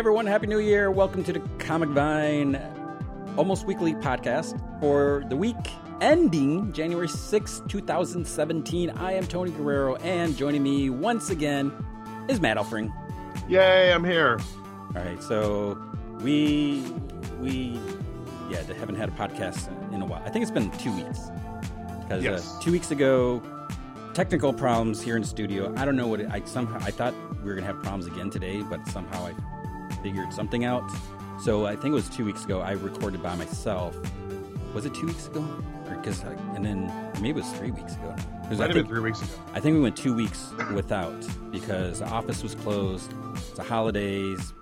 Everyone, Happy New Year. Welcome to the Comic Vine almost weekly podcast for the week ending January 6, 2017. I am Tony Guerrero, and joining me once again is Matt Elfring. Yay, I'm here. All right, so we we yeah, they haven't had a podcast in a while. I think it's been two weeks because Yes. uh, two weeks ago, technical problems here in the studio. I don't know what it, I somehow I thought we were gonna have problems again today, but somehow I figured something out. So I think it was two weeks ago. I recorded by myself. Was it two weeks ago? Because and then maybe it was three weeks ago. Might I have think been three weeks ago. I think we went two weeks without because the office was closed. It's the holidays,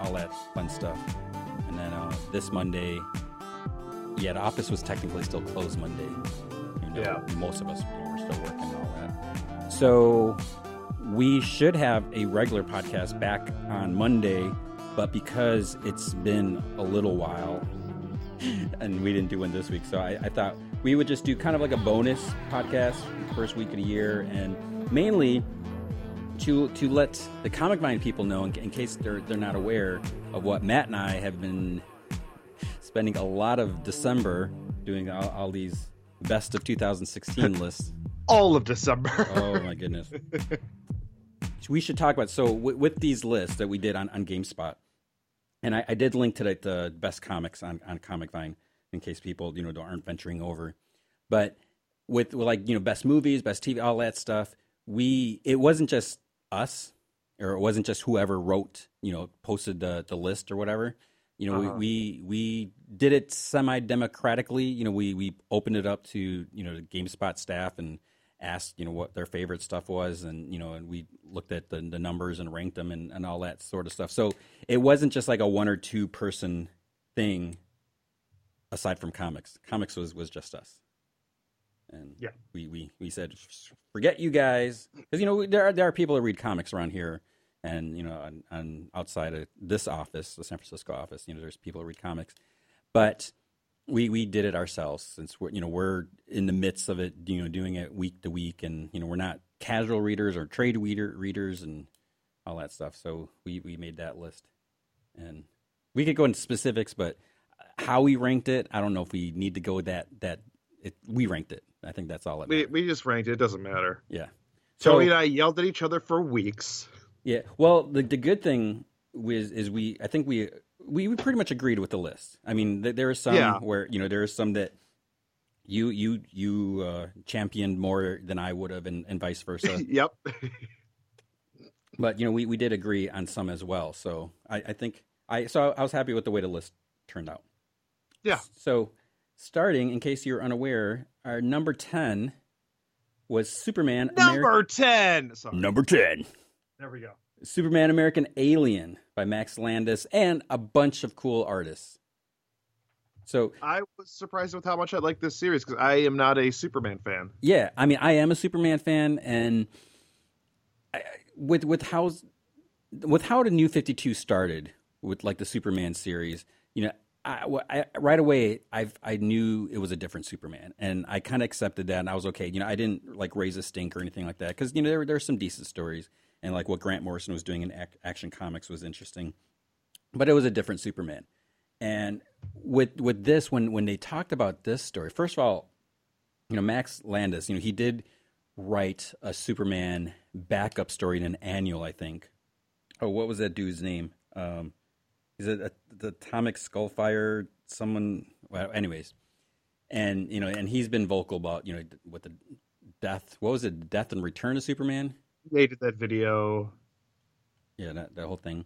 all that fun stuff. And then uh, this Monday, yeah, the office was technically still closed Monday. Even though Yeah. most of us were still working and all that. So we should have a regular podcast back on Monday, but because it's been a little while, and we didn't do one this week. So I, I thought we would just do kind of like a bonus podcast first week of the year, and mainly to to let the Comic Vine people know, in, in case they're they're not aware of what Matt and I have been spending a lot of December doing all, all these best of 2016 lists. All of December. Oh my goodness. we should talk about so w- with these lists that we did on, on GameSpot, and I, I did link to the, the best comics on, on Comic Vine in case people you know don't aren't venturing over. But with, with like you know best movies, best TV, all that stuff, we it wasn't just us or it wasn't just whoever wrote you know posted the the list or whatever. You know, Uh-huh. we, we we did it semi democratically. You know, we we opened it up to you know the GameSpot staff and asked you know what their favorite stuff was and you know and we looked at the, the numbers and ranked them and, and all that sort of stuff. So it wasn't just like a one or two person thing aside from comics. Comics was was just us. And Yeah. we we, we said forget you guys. Because you know there are there are people that read comics around here and you know on, on outside of this office the san francisco office you know there's people that read comics. But we we did it ourselves since we're you know we're in the midst of it you know doing it week to week and you know we're not casual readers or trade reader readers and all that stuff so we we made that list and we could go into specifics but how we ranked it i don't know if we need to go that that it, we ranked it i think that's all it we, we just ranked it. It doesn't matter. yeah so, Tony and I yelled at each other for weeks. Yeah. Well, the the good thing was is we I think we we, we pretty much agreed with the list. I mean, th- there are some Yeah. where you know there are some that you you you uh, championed more than I would have, and, and vice versa. yep. but you know, we, we did agree on some as well. So I, I think I so I was happy with the way the list turned out. Yeah. So starting, in case you're unaware, our number ten was Superman. Ameri- Number 10. Sorry. number ten. There we go. Superman American Alien by Max Landis and a bunch of cool artists. So, I was surprised with how much I like this series because I am not a Superman fan. yeah, I mean, I am a Superman fan and I, with with how with how the New 52 started with like the Superman series, you know, I, I right away I I knew it was a different Superman and I kind of accepted that and I was okay. You know, I didn't like raise a stink or anything like that cuz you know there there there's some decent stories and like what Grant Morrison was doing in ac- Action Comics was interesting. But it was a different Superman. And with with this when when they talked about this story, first of all, you know, Max Landis, you know, he did write a Superman backup story in an annual, I think. Oh, what was that dude's name? Um, is it a, the Atomic Skullfire? Someone, well, anyways, and you know, and he's been vocal about you know what the death. What was it? Death and Return of Superman. Did that video. Yeah, that, that whole thing.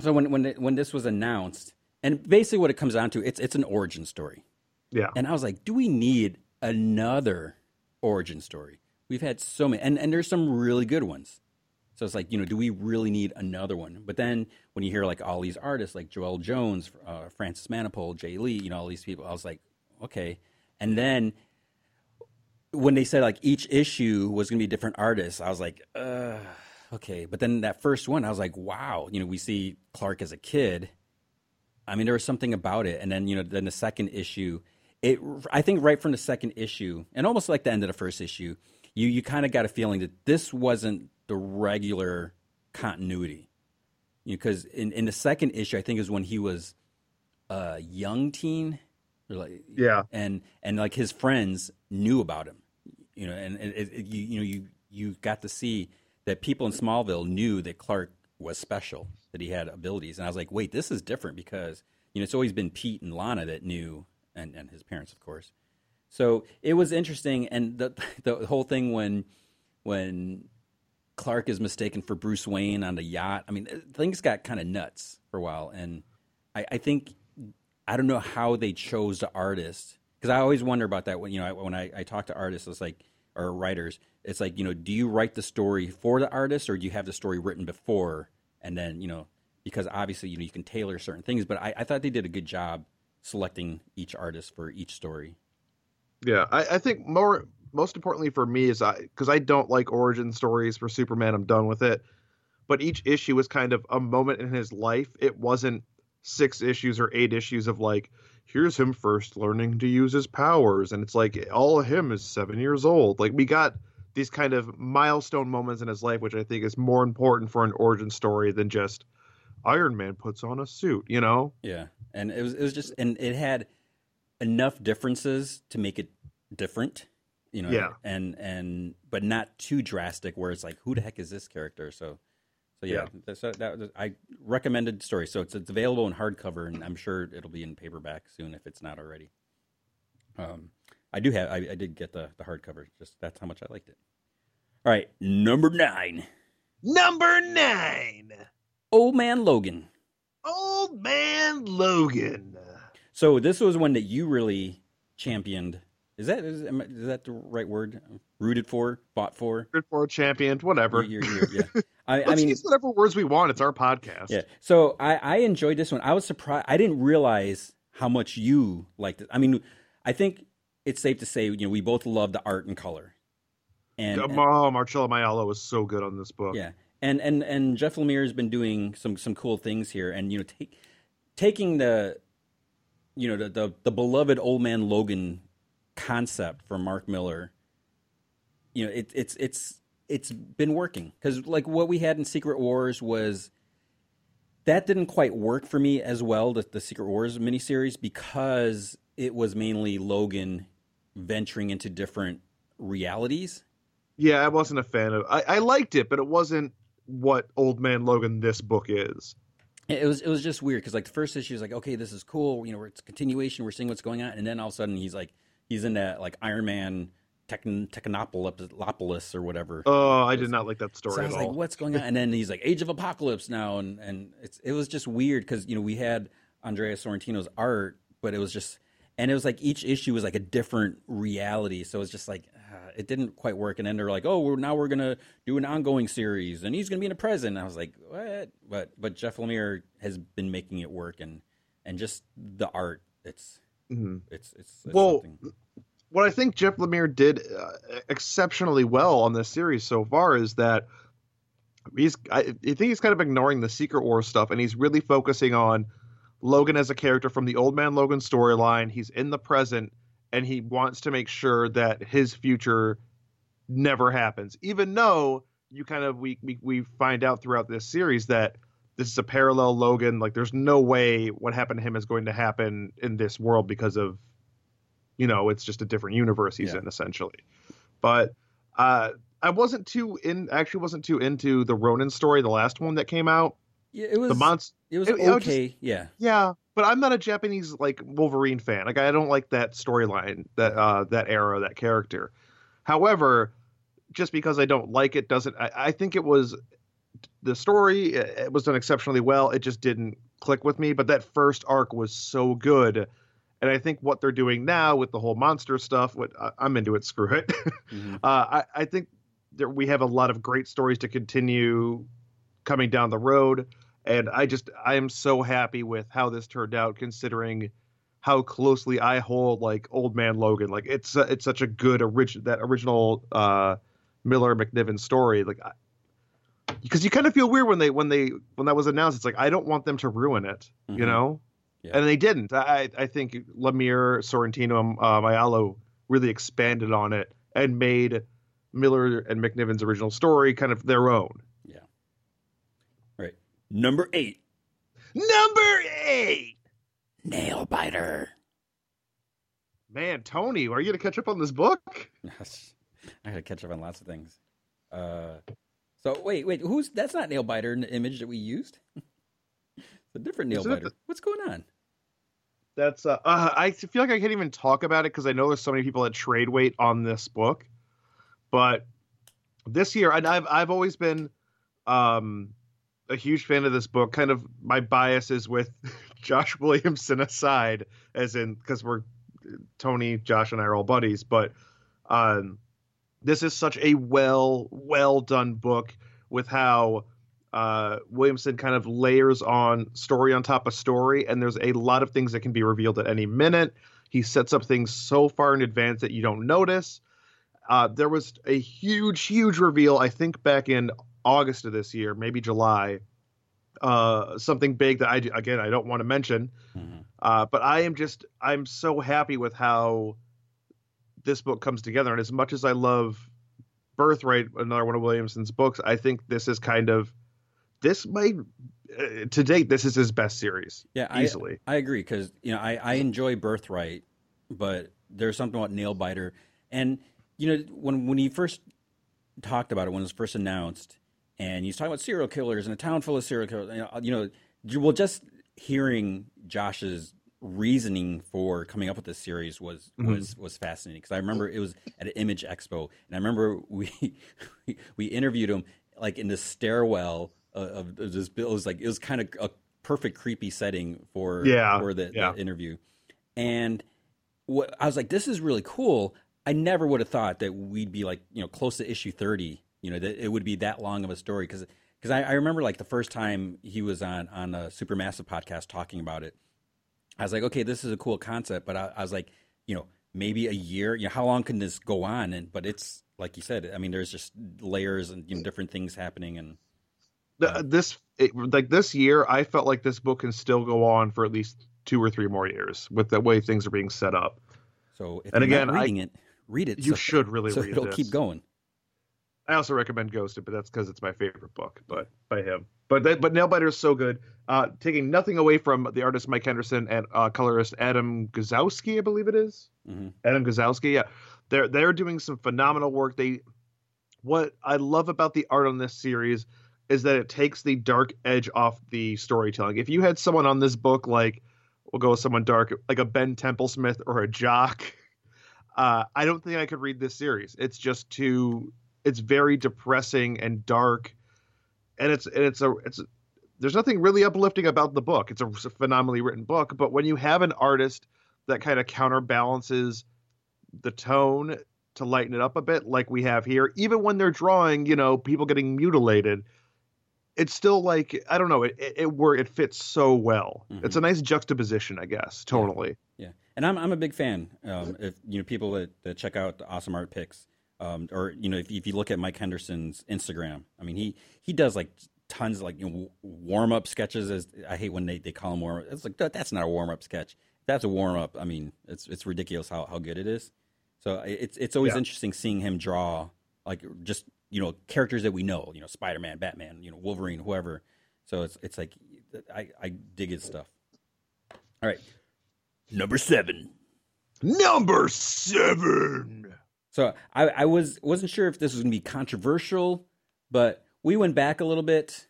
So when when when this was announced, and basically what it comes down to, it's it's an origin story. Yeah. And I was like, do we need another origin story? We've had so many, and, and there's some really good ones. So it's like, you know, do we really need another one? But then when you hear like all these artists, like Joel Jones, uh, Francis Manapul, Jae Lee, you know, all these people, I was like, okay. And then when they said like each issue was going to be different artists, I was like, uh, okay. But then that first one, I was like, wow, you know, we see Clark as a kid. I mean, there was something about it. And then, you know, then the second issue, it, I think right from the second issue and almost like the end of the first issue, you, you kind of got a feeling that this wasn't the regular continuity. because in in the second issue, I think is when he was a young teen, like Yeah. and and like his friends knew about him, you know, and it, it, you you know you you got to see that people in Smallville knew that Clark was special, that he had abilities, and I was like, wait, this is different because you know it's always been Pete and Lana that knew, and and his parents, of course. So it was interesting, and the the whole thing when when Clark is mistaken for Bruce Wayne on the yacht. I mean, uh, things got kind of nuts for a while, and I, I think I don't know how they chose the artist because I always wonder about that when you know when I, I talk to artists, it's like or writers, it's like you know, do you write the story for the artist or do you have the story written before and then you know because obviously you know you can tailor certain things, but I, I thought they did a good job selecting each artist for each story. Yeah, I, I think more most importantly for me is I because I don't like origin stories for Superman. I'm done with it. But each issue was kind of a moment in his life. It wasn't six issues or eight issues of like, here's him first learning to use his powers, and it's like all of him is seven years old. Like we got these kind of milestone moments in his life, which I think is more important for an origin story than just Iron Man puts on a suit. You know? Yeah, and it was it was just and it had enough differences to make it different, you know. Yeah. And and but not too drastic where it's like, who the heck is this character? So, so yeah, that's that was, I recommended story. So it's it's available in hardcover, and I'm sure it'll be in paperback soon if it's not already. Um, I do have I, I did get the the hardcover. Just that's how much I liked it. All right, number nine, Number nine, Old Man Logan. Old Man Logan. So this was one that you really championed. Is that is, is that the right word? Rooted for, fought for. Good for championed, whatever. You're- you're- yeah. I, I mean, use whatever words we want. It's our podcast. yeah. So I, I enjoyed this one. I was surprised. I didn't realize how much you liked it. I mean, I think it's safe to say, you know, we both love the art and color. And, and- oh, Marcelo Maiolo was so good on this book. yeah, and and and Jeff Lemire has been doing some some cool things here, and you know, take, taking the, you know, the, the the beloved old man Logan concept from Mark Millar. You know, it, it's it's it's been working because like what we had in Secret Wars was that didn't quite work for me as well the, the Secret Wars miniseries because it was mainly Logan venturing into different realities. Yeah, I wasn't a fan of. I, I liked it, but it wasn't what Old Man Logan this book is. It was it was just weird because like the first issue is like okay this is cool you know it's a continuation we're seeing what's going on and then all of a sudden he's like he's in that like Iron Man Techn- Technopolis or whatever. Oh, I did not like that story so I at was all. like what's going on? And then he's like Age of Apocalypse now and and it's it was just weird because you know we had Andrea Sorrentino's art but it was just and it was like each issue was like a different reality. So it was just like uh, it didn't quite work. And then they're like oh we're, now we're gonna do an ongoing series and he's gonna be in a present. And I was like what? But but Jeff Lemire has been making it work and and just the art it's Mhm. it's it's, it's Well, something. what I think Jeff Lemire did uh, exceptionally well on this series so far is that he's I, I think he's kind of ignoring the Secret Wars stuff and he's really focusing on Logan as a character from the Old Man Logan storyline. He's in the present and he wants to make sure that his future never happens, even though you kind of we we, we find out throughout this series that this is a parallel Logan. Like, there's no way what happened to him is going to happen in this world because of you know, it's just a different universe he's Yeah. in essentially. But uh I wasn't too in actually wasn't too into the Ronin story, the last one that came out. yeah, it was The monster it was it- it was okay yeah yeah, but I'm not a Japanese like Wolverine fan. Like I don't like that storyline, that uh that era, that character. However, just because I don't like it doesn't I, I think it was the story it it was done exceptionally well. It just didn't click with me, but that first arc was so good. And I think what they're doing now with the whole monster stuff, what I'm into it, screw it. Mhm. uh, I, I think that we have a lot of great stories to continue coming down the road, and I just I am so happy with how this turned out, considering how closely I hold like Old Man Logan. Like it's uh, it's such a good original that original uh, Millar McNiven story. Like because you kind of feel weird when they when they when that was announced. It's like I don't want them to ruin it, you Mhm. know. Yeah. And they didn't. I I think Lemire, Sorrentino, and uh, really expanded on it and made Millar and McNiven's original story kind of their own. Yeah. Right Number eight. Number eight. Nail biter. Man, Tony, are you gonna catch up on this book? Yes. I gotta catch up on lots of things. Uh, so wait, wait, who's that's not nail biter in the image that we used. it's a different nail biter. the- What's going on? That's uh, uh I feel like I can't even talk about it because I know there's so many people that trade wait on this book. But this year, and I've I've always been um a huge fan of this book. Kind of my bias is with Josh Williamson aside, as in because we're Tony, Josh, and I are all buddies. But um, this is such a well well done book with how uh, Williamson kind of layers on story on top of story, and there's a lot of things that can be revealed at any minute. He sets up things so far in advance that you don't notice. Uh, there was a huge, huge reveal, I think, back in August of this year, maybe July. Uh, something big that I again I don't want to mention, Mhm. uh, but I am just I'm so happy with how this book comes together. And as much as I love Birthright, another one of Williamson's books, I think this is kind of this might uh, to date this is his best series Yeah, I, easily. I agree because you know I, I enjoy Birthright, but there's something about Nail Biter, and you know when when he first talked about it when it was first announced, and he's talking about serial killers in a town full of serial killers. You know, you know, well, just hearing Josh's reasoning for coming up with this series was Mhm. was was fascinating because I remember it was at an Image Expo, and I remember we we interviewed him like in the stairwell of, of this. It was like it was kind of a perfect creepy setting for Yeah, for the, yeah. the interview, and what I was like, this is really cool. I never would have thought that we'd be like, you know, close to issue 30, you know, that it would be that long of a story. Cause, cause I, I remember like the first time he was on, on a Supermassive podcast talking about it, I was like, okay, this is a cool concept, but I, I was like, you know, maybe a year, you know, how long can this go on? And, but it's like you said, I mean, there's just layers and, you know, different things happening and The- uh, this it, like this year, I felt like this book can still go on for at least two or three more years with the way things are being set up. so if And you're again, not I- reading it, read it. You so, should really so read it. it'll this. keep going. I also recommend Ghosted, but that's because it's my favorite book, but by him. But that, but Nailbiter is so good. Uh, taking nothing away from the artist Mike Henderson and uh, colorist Adam Guzowski, I believe it is. hmm Adam Guzowski, yeah, they're they're doing some phenomenal work. They, what I love about the art on this series is that it takes the dark edge off the storytelling. If you had someone on this book like, we'll go with someone dark, like a Ben Templesmith or a Jock, uh, I don't think I could read this series. It's just too, it's very depressing and dark, and it's and it's a it's. There's nothing really uplifting about the book. It's a phenomenally written book, but when you have an artist that kind of counterbalances the tone to lighten it up a bit, like we have here, even when they're drawing, you know, people getting mutilated, it's still like I don't know, it it, it where it fits so well. Mhm. It's a nice juxtaposition, I guess. Totally. Yeah, and I'm I'm a big fan. Um, if you know people that, that check out the awesome art picks, um, or you know if, if you look at Mike Henderson's Instagram, I mean he he does like tons of like you know, warm up sketches. As I hate when they, they call them warm. It's like that's not a warm up sketch. That's a warm up. I mean it's it's ridiculous how, how good it is. So it's it's always Yeah. interesting seeing him draw like just you know characters that we know. You know Spider Man, Batman, you know Wolverine, whoever. So it's it's like I I dig his stuff. All right, number seven. Number seven. So I, I was wasn't sure if this was going to be controversial, but we went back a little bit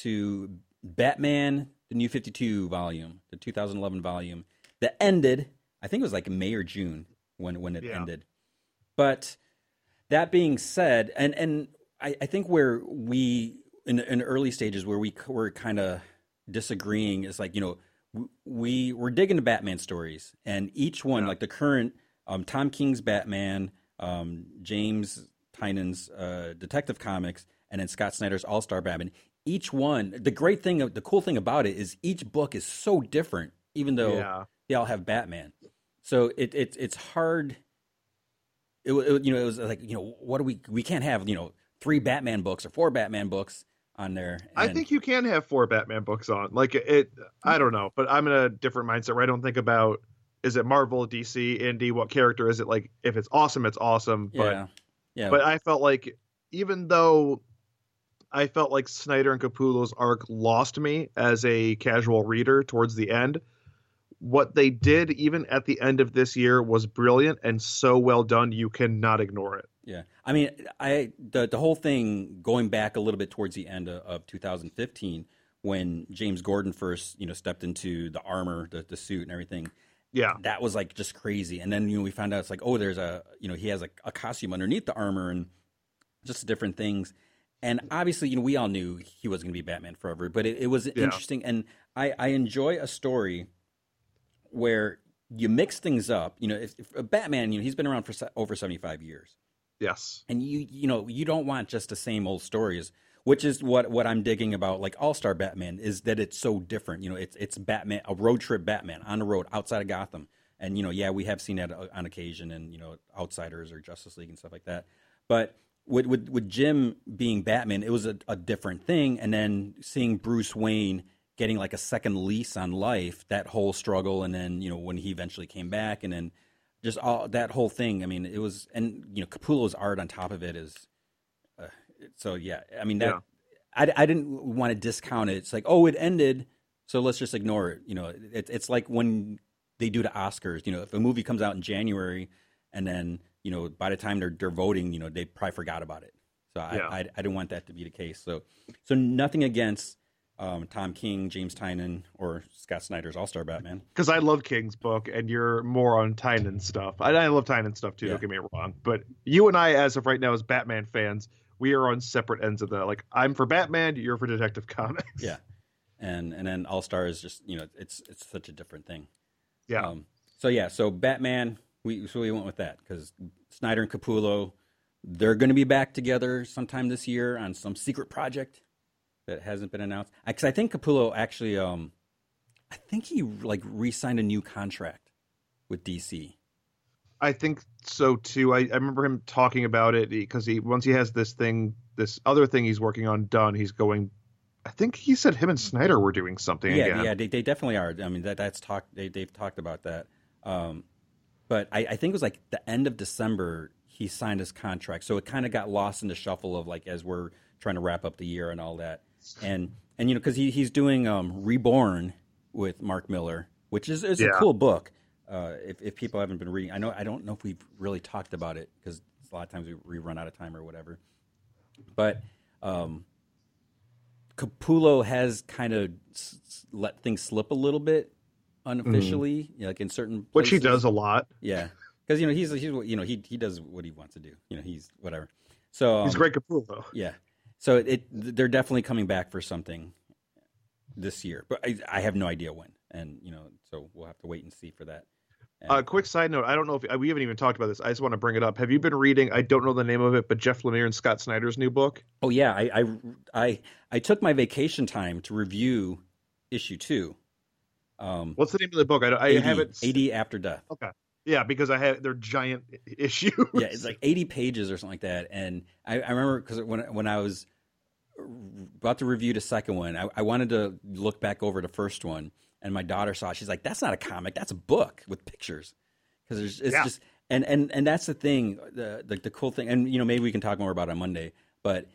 to Batman, the New Fifty Two volume, the 2011 volume that ended. I think it was like May or June when when it Yeah. ended. But that being said, and and I, I think where we in in early stages where we were kind of disagreeing is like you know we were digging the Batman stories, and each one Yeah. like the current um, Tom King's Batman, um, James Tynion's uh, Detective Comics, and then Scott Snyder's All Star Batman. Each one, the great thing, the cool thing about it is each book is so different, even though Yeah. they all have Batman. So it, it it's hard. It, it you know it was like you know what do we we can't have you know three Batman books or four Batman books on there. I think you can have four Batman books on. Like it, I don't know, but I'm in a different mindset where I don't think about is it Marvel, DC, Indie, what character is it? Like if it's awesome, it's awesome. But yeah yeah but I felt like even though I felt like Snyder and Capullo's arc lost me as a casual reader towards the end. What they did, even at the end of this year, was brilliant and so well done. You cannot ignore it. Yeah, I mean, I the the whole thing going back a little bit towards the end of, of 2015 when James Gordon first, you know, stepped into the armor, the, the suit, and everything. Yeah, that was like just crazy. And then you know we found out it's like, oh, there's a you know he has a, a costume underneath the armor and just different things. And obviously, you know, we all knew he was going to be Batman forever, but it, it was Yeah. interesting. And I, I enjoy a story where you mix things up. You know, if, if a Batman, you know, he's been around for over 75 years yes, and you you know you don't want just the same old stories which is what what i'm digging about like all-star batman is that it's so different. You know it's it's batman a road trip batman on the road outside of gotham. And you know yeah we have seen that on occasion and you know outsiders or justice league and stuff like that. But with with, with jim being batman it was a, a different thing. And then seeing bruce wayne getting like a second lease on life that whole struggle and then you know when he eventually came back and then just all that whole thing. I mean, it was, and you know, Capullo's art on top of it is, uh, so yeah. I mean, that Yeah. I, I didn't want to discount it. It's like, oh, it ended, so let's just ignore it. You know, it, it's like when they do the Oscars. You know, if a movie comes out in January, and then you know, by the time they're they're voting, you know, they probably forgot about it. So I, Yeah. I, I didn't want that to be the case. So, so nothing against um, Tom King, James Tynion, or Scott Snyder's All Star Batman. because I love King's book, and you're more on Tynion stuff. I, I love Tynion stuff too. Yeah. Don't get me wrong, but you and I, as of right now, as Batman fans, we are on separate ends of that. Like I'm for Batman, you're for Detective Comics. Yeah, and and then All Star is just you know it's it's such a different thing. Yeah. Um, so yeah, so Batman, we so we went with that because Snyder and Capullo, they're going to be back together sometime this year on some secret project that hasn't been announced. Because I think Capullo actually, um, I think he like re-signed a new contract with DC. I think so too. I, I remember him talking about it because he once he has this thing, this other thing he's working on done, he's going. I think he said him and Snyder were doing something yeah, again. yeah, they, they definitely are. I mean, that that's talked. They they've talked about that. Um, but I, I think it was like the end of December he signed his contract, so it kind of got lost in the shuffle of like as we're trying to wrap up the year and all that. And and you know because he he's doing um, Reborn with Mark Millar, which is is a cool book. Uh, if if people haven't been reading, I know I don't know if we've really talked about it because a lot of times we, we run out of time or whatever. But um, Capullo has kind of s- let things slip a little bit unofficially, you know, like in certain places. which he does a lot. Yeah, because you know he's he's you know he he does what he wants to do. You know he's whatever. So um, He's great Capullo. Yeah, so it they're definitely coming back for something this year, but I, I have no idea when, and you know so we'll have to wait and see for that. And- Uh, quick side note: I don't know if we haven't even talked about this. I just want to bring it up. Have you been reading? I don't know the name of it, but Jeff Lemire and Scott Snyder's new book. Oh yeah, I, I I I took my vacation time to review issue two. Um, What's the name of the book? I, I 80, haven't. 80 after death. Okay. Yeah, because I had they're giant issues. Yeah, it's like 80 pages or something like that. And I, I remember because when when I was about to review the second one, I, I wanted to look back over the first one, and my daughter saw it. She's like, "That's not a comic. That's a book with pictures." Because there's it's Yeah. just and and and that's the thing, the, the the cool thing. And you know, maybe we can talk more about it on Monday, but.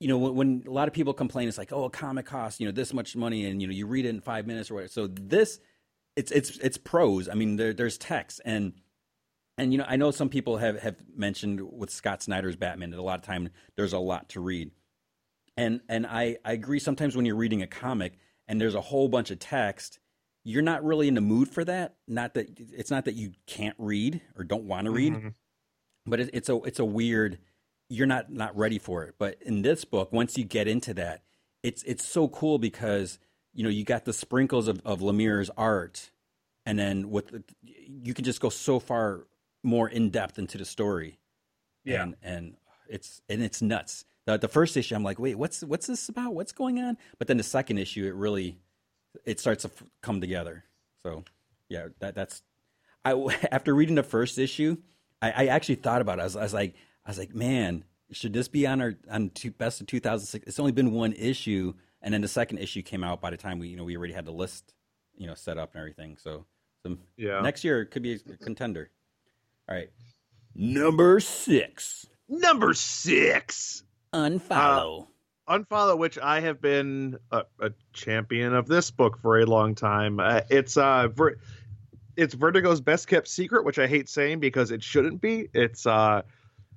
You know, when, when a lot of people complain, it's like, oh, a comic costs, you know, this much money, and you know, you read it in five minutes or whatever. So this, it's it's it's prose. I mean, there, there's text, and and you know, I know some people have have mentioned with Scott Snyder's Batman that a lot of time there's a lot to read, and and I I agree. Sometimes when you're reading a comic and there's a whole bunch of text, you're not really in the mood for that. Not that it's not that you can't read or don't want to read, Mhm. but it, it's a it's a weird. You're not not ready for it. But in this book, once you get into that, it's it's so cool because you know you got the sprinkles of, of Lemire's art, and then with the, you can just go so far more in depth into the story. Yeah. and, and it's and it's nuts. The, the first issue, I'm like, wait, what's what's this about? What's going on? But then the second issue, it really it starts to f- come together. So yeah, that that's I after reading the first issue, I, I actually thought about it. I was, I was like, I was like, man, should this be on our on two, best of 2006? It's only been one issue, and then the second issue came out by the time we you know we already had the list you know set up and everything. So, so Yeah. next year it could be a contender. All right, number six, Number six. Unfollow. Unfollow, which I have been a, a, champion of this book for a long time. Uh, it's uh, Ver- it's Vertigo's best kept secret, which I hate saying because it shouldn't be. It's uh,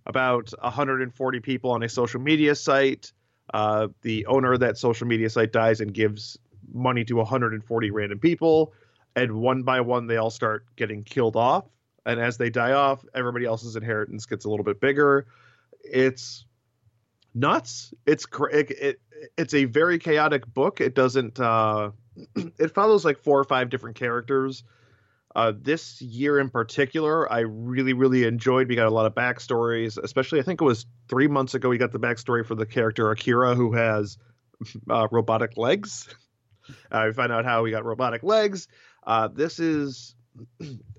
about 140 people on a social media site. Uh, the owner of that social media site dies and gives money to 140 random people, and one by one they all start getting killed off. And as they die off, everybody else's inheritance gets a little bit bigger. It's nuts. It's it, it it's a very chaotic book. It doesn't uh, it follows like four or five different characters. Uh, this year in particular, I really, really enjoyed. We got a lot of backstories, especially I think it was three months ago. We got the backstory for the character Akira, who has uh, robotic legs. Uh, we find out how he got robotic legs. Uh, this is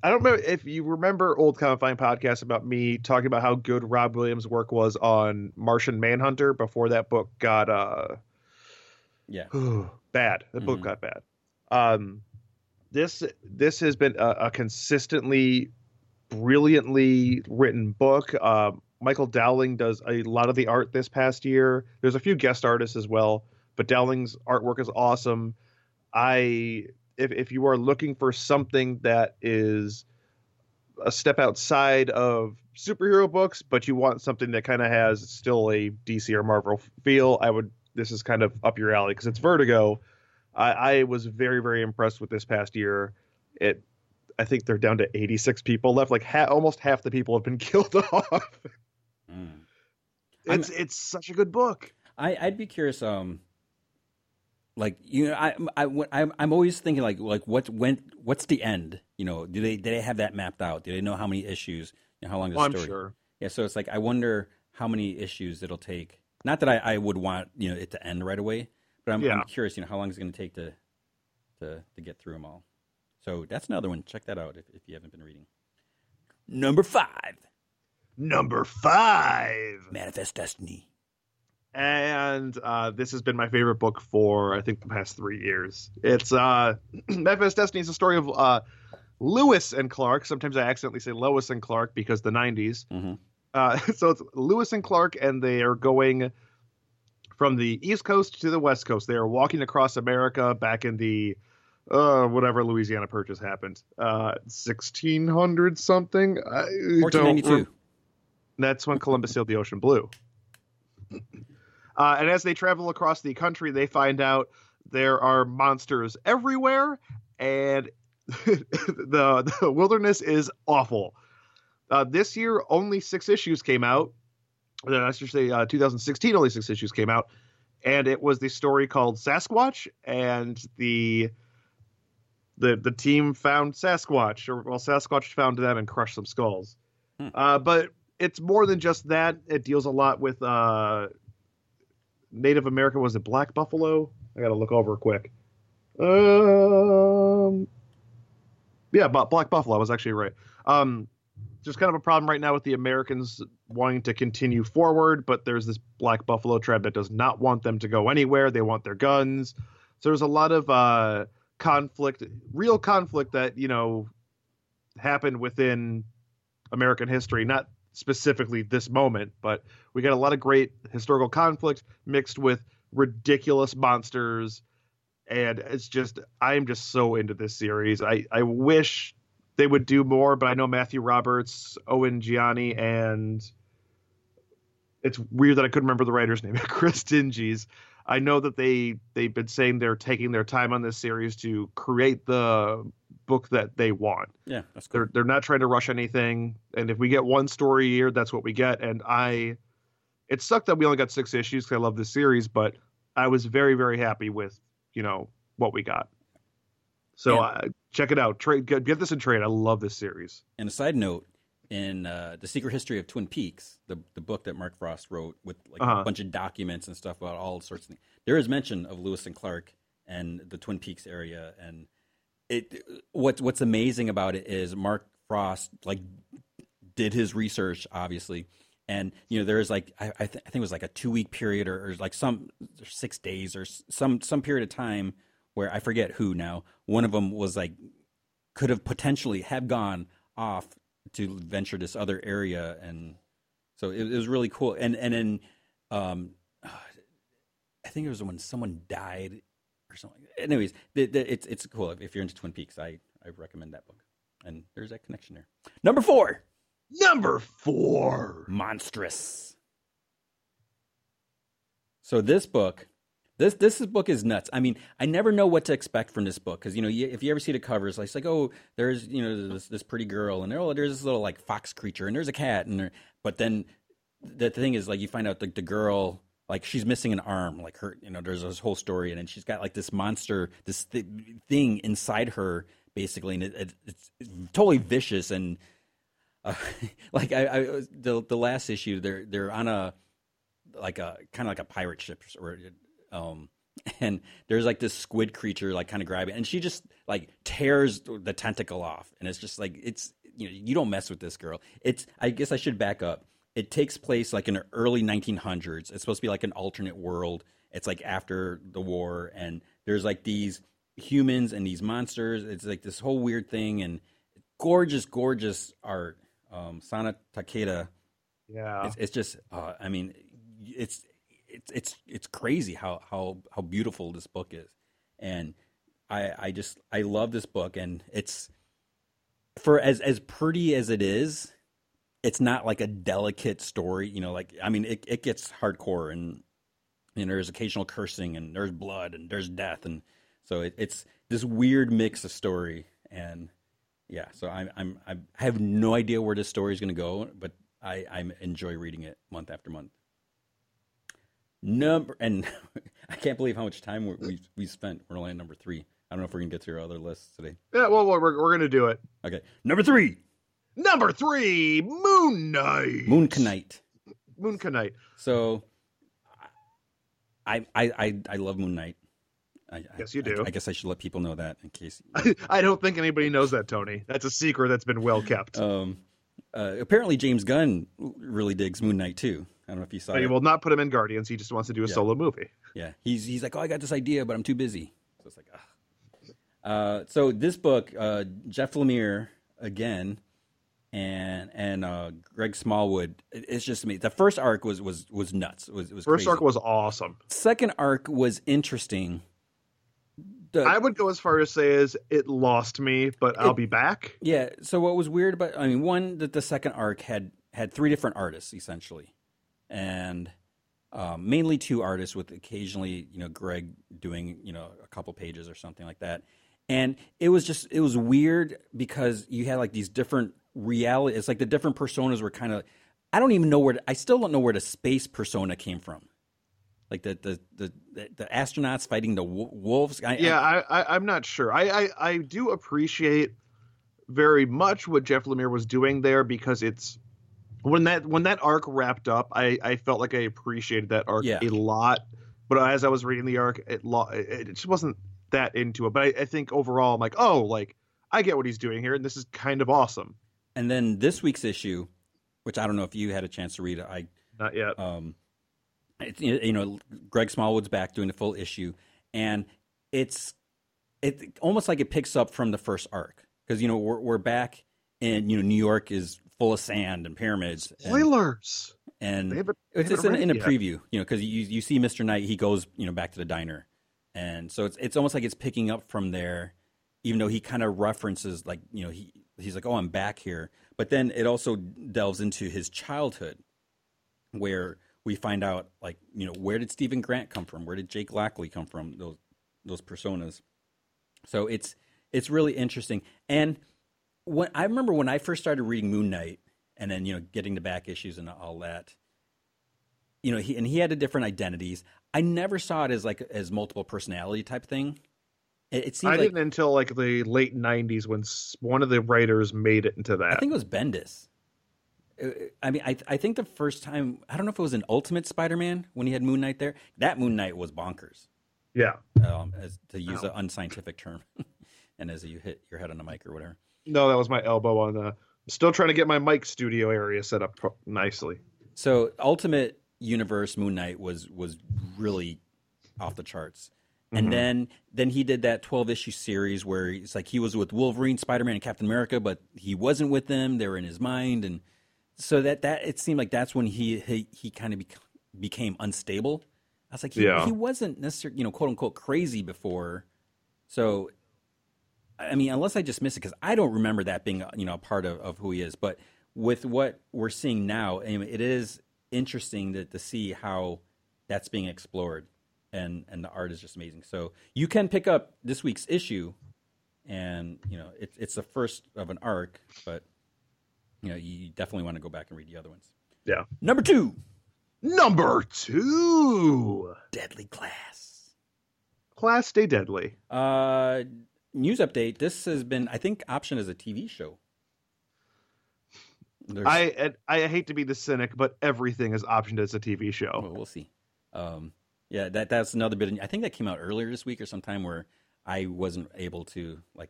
I don't know if you remember old Comic Vine podcast about me talking about how good Rob Williams' work was on Martian Manhunter before that book got uh yeah bad. The mm-hmm. book got bad. Um, this this has been a, a consistently brilliantly written book. Uh, Michael Dowling does a lot of the art this past year. There's a few guest artists as well, but Dowling's artwork is awesome. I if if you are looking for something that is a step outside of superhero books, but you want something that kind of has still a DC or Marvel feel, I would. This is kind of up your alley because it's Vertigo. I, I was very very impressed with this past year. It, I think they're down to 86 people left. Like ha- almost half the people have been killed off. Mm. It's I'm, it's such a good book. I, I'd be curious. Um, like you know I I I'm I'm always thinking like like what when what's the end? You know do they do they have that mapped out? Do they know how many issues you know, how long is the oh, story? I'm sure. Yeah so it's like I wonder how many issues it'll take. Not that I, I would want you know it to end right away but I'm, yeah. I'm curious you know how long is it going to take to to to get through them all? So that's another one. Check that out if, if you haven't been reading. Number five. Number five. Manifest destiny and uh, this has been my favorite book for I think the past three years. It's uh, Manifest Destiny is a story of uh, Lewis and Clark. Sometimes I accidentally say Lois and Clark because the 90s. Mm-hmm. Uh, so it's Lewis and Clark, and they are going from the East Coast to the West Coast. They are walking across America back in the uh, whatever Louisiana Purchase happened, uh, 1600 something. 1492. That's when Columbus sailed the ocean blue. Uh, and as they travel across the country, they find out there are monsters everywhere, and the, the wilderness is awful. Uh, this year, only six issues came out. Uh, I should say, uh, 2016, only six issues came out, and it was the story called Sasquatch, and the the the team found Sasquatch, or well, Sasquatch found them and crushed some skulls. Hmm. Uh, but it's more than just that. It deals a lot with uh, Native American was it black buffalo? I got to look over quick. Um, yeah, but black buffalo. Was actually right. Um, there's kind of a problem right now with the Americans wanting to continue forward, but there's this black buffalo tribe that does not want them to go anywhere. They want their guns. So there's a lot of uh, conflict, real conflict that you know happened within American history, not specifically this moment, but we got a lot of great historical conflict mixed with ridiculous monsters. And it's just, I'm just so into this series. I, I wish they would do more, but I know Matthew Roberts, Owen Gieni, and it's weird that I couldn't remember the writer's name, Chris Dingess. I know that they they've been saying they're taking their time on this series to create the book that they want. Yeah, that's cool. They're they're not trying to rush anything, and if we get one story a year, that's what we get. And I, it sucked that we only got six issues because I love this series, but I was very very happy with you know what we got. So yeah. uh, check it out. Trade get, get this in trade. I love this series. And a side note, in uh, the Secret History of Twin Peaks, the the book that Mark Frost wrote with like uh-huh. a bunch of documents and stuff about all sorts of things. There is mention of Lewis and Clark and the Twin Peaks area, and it. What's what's amazing about it is Mark Frost like did his research, obviously, and you know there is like I, I, th- I think it was like a two week period or, or like some six days or some some period of time where I forget who now. One of them was like could have potentially have gone off to venture this other area, and so it, it was really cool. And and then um, I think it was when someone died or something. Anyways, the, the, it's it's cool if you're into Twin Peaks. I I recommend that book, and there's that connection there. Number four, Number four. monstrous. So this book, this this book is nuts. I mean, I never know what to expect from this book because you know you, if you ever see the covers, like, it's like oh, there's you know this this pretty girl and oh, there's this little like fox creature and there's a cat and there, but then the thing is like you find out the, the girl like she's missing an arm like her you know there's this whole story and then she's got like this monster this th- thing inside her basically and it, it, it's totally vicious and uh, like I, I the the last issue they're they're on a like a kind of like a pirate ship or um and there's like this squid creature like kind of grabbing and she just like tears the tentacle off and it's just like it's you know you don't mess with this girl. It's i guess i should back up it takes place like in the early 1900s it's supposed to be like an alternate world. It's like after the war and there's like these humans and these monsters. It's like this whole weird thing and gorgeous gorgeous art. Um sana takeda Yeah. it's, it's just uh, i mean it's it's it's it's crazy how how how beautiful this book is. And i i just i love this book and it's for as as pretty as it is it's not like a delicate story you know like i mean it, it gets hardcore and and there's occasional cursing and there's blood and there's death. And so it, it's this weird mix of story and yeah so i'm i'm i have no idea where this story is going to go but i i enjoy reading it month after month. Number and i can't believe how much time we we we spent. We're only at number three. I don't know if we're going to get to our other lists today. Yeah, well, we're, we're going to do it. okay. Number three Number three, Moon Knight. moon knight Moon Knight. So, I I I, I love Moon Knight. I, Yes, you I- do. I, guess I should let people know that in case. I don't think anybody knows that, Tony. That's a secret that's been well kept. Um, uh, apparently, James Gunn really digs Moon Knight too. I don't know if you saw he will not put him in Guardians. He just wants to do a Yeah. solo movie. Yeah, he's he's like, oh, I got this idea, but I'm too busy. So it's like. Uh, so this book, uh, Jeff Lemire again, and and uh, Greg Smallwood. It's just me. The first arc was was was nuts. It was it was First crazy. arc was awesome. Second arc was interesting. The- I would go as far as say as it lost me, but I'll be back. Yeah. So what was weird about I mean, one that the second arc had had three different artists essentially, and um, mainly two artists with occasionally you know Greg doing you know a couple pages or something like that, and it was just it was weird because you had like these different reality. It's like the different personas were kind of. I don't even know where I still don't know where the space persona came from. Like the the the, the, the astronauts fighting the wolves. I, Yeah, I, I, I'm not sure. I, I, I do appreciate very much what Jeff Lemire was doing there because it's when that when that arc wrapped up, I, I felt like I appreciated that arc Yeah. a lot. But as I was reading the arc, it lo- it it just wasn't that into it. But I, I think overall, I'm like, oh, like I get what he's doing here, and this is kind of awesome. And then this week's issue, which I don't know if you had a chance to read it. I Not yet. um, it's you know Greg Smallwood's back doing the full issue, and it's it almost like it picks up from the first arc because you know we're we're back and you know New York is full of sand and pyramids and, Spoilers. and They they it's, it's in, in a it yet. preview you know because you you see Mr. Knight he goes you know back to the diner and so it's it's almost like it's picking up from there even though he kind of references like you know he he's like oh I'm back here. But then it also delves into his childhood where we find out like you know where did Stephen Grant come from? Where did Jake Lockley come from? Those those personas. So it's it's really interesting. And when I remember when I first started reading Moon Knight and then you know getting the back issues and all that you know he and he had a different identities. I never saw it as like as multiple personality type thing it, it seems I like didn't until like the late '90s when one of the writers made it into that. I think it was Bendis. Uh, I mean, I I think the first time I don't know if it was an Ultimate Spider-Man when he had Moon Knight there. That Moon Knight was bonkers, yeah. um, as to use Wow. an unscientific term, and as you hit your head on the mic or whatever. No, that was my elbow on the. Still trying to get my mic studio area set up nicely. So Ultimate Universe Moon Knight was was really off the charts. And mm-hmm. then then he did that 12 issue series where it's like he was with Wolverine, Spider-Man and Captain America, but he wasn't with them. They were in his mind and so that that it seemed like that's when he he, he kind of bec- became unstable. I was like, he, Yeah. he wasn't necessarily, you know, quote unquote crazy before. So, I mean, unless I just miss it, because I don't remember that being, you know, a part of, of who he is. But with what we're seeing now, it is interesting to, to see how that's being explored. And, and the art is just amazing. So you can pick up this week's issue, and you know it, it's the first of an arc, but you know you definitely want to go back and read the other ones. Yeah. Number two, Number two, Deadly Class. Class Stay Deadly. Uh, news update. This has been, I think, option as a TV show. There's, I I hate to be the cynic, but everything is optioned as a TV show. well, we'll see. Um, yeah, that that's another bit. Of, I think that came out earlier this week or sometime where I wasn't able to like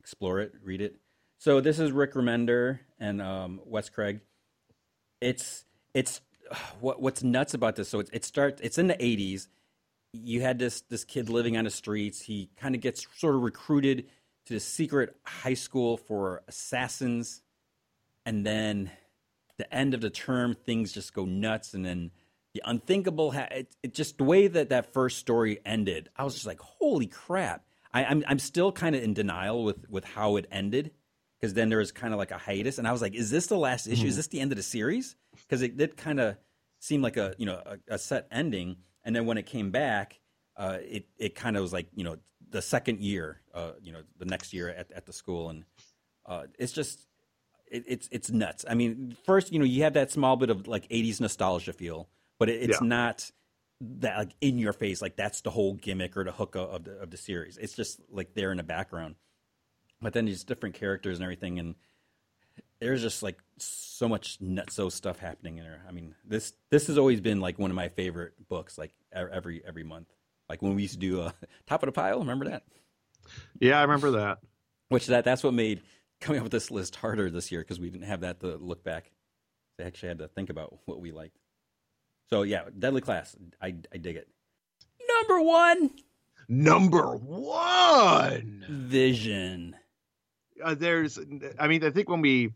explore it, read it. So this is Rick Remender and um, Wes Craig. It's it's what what's nuts about this. So it, it starts. It's in the '80s. You had this this kid living on the streets. He kind of gets sort of recruited to this secret high school for assassins, and then the end of the term, things just go nuts, and then the unthinkable. Ha- it, it just the way that that first story ended, I was just like, holy crap! I, I'm I'm still kind of in denial with with how it ended because then there was kind of like a hiatus, and I was like, is this the last issue? Is this the end of the series? Because it did kind of seem like a you know a, a set ending, and then when it came back, uh, it it kind of was like you know the second year, uh, you know the next year at at the school, and uh, it's just it, it's it's nuts. I mean, first, you know, you have that small bit of like '80s nostalgia feel, but it, it's Yeah. not that like in your face, like that's the whole gimmick or the hook of- the of the series. It's just like there in the background. But then these different characters and everything, and there's just like so much nutso stuff happening in there. I mean, this this has always been like one of my favorite books, like every every month. Like when we used to do uh, a top of the pile, remember that? Yeah, I remember that. Which that that's what made coming up with this list harder this year because we didn't have that to look back. I actually had to think about what we liked. So yeah, Deadly Class, I I dig it. Number one, Number one. Vision. Uh, there's, I mean, I think when we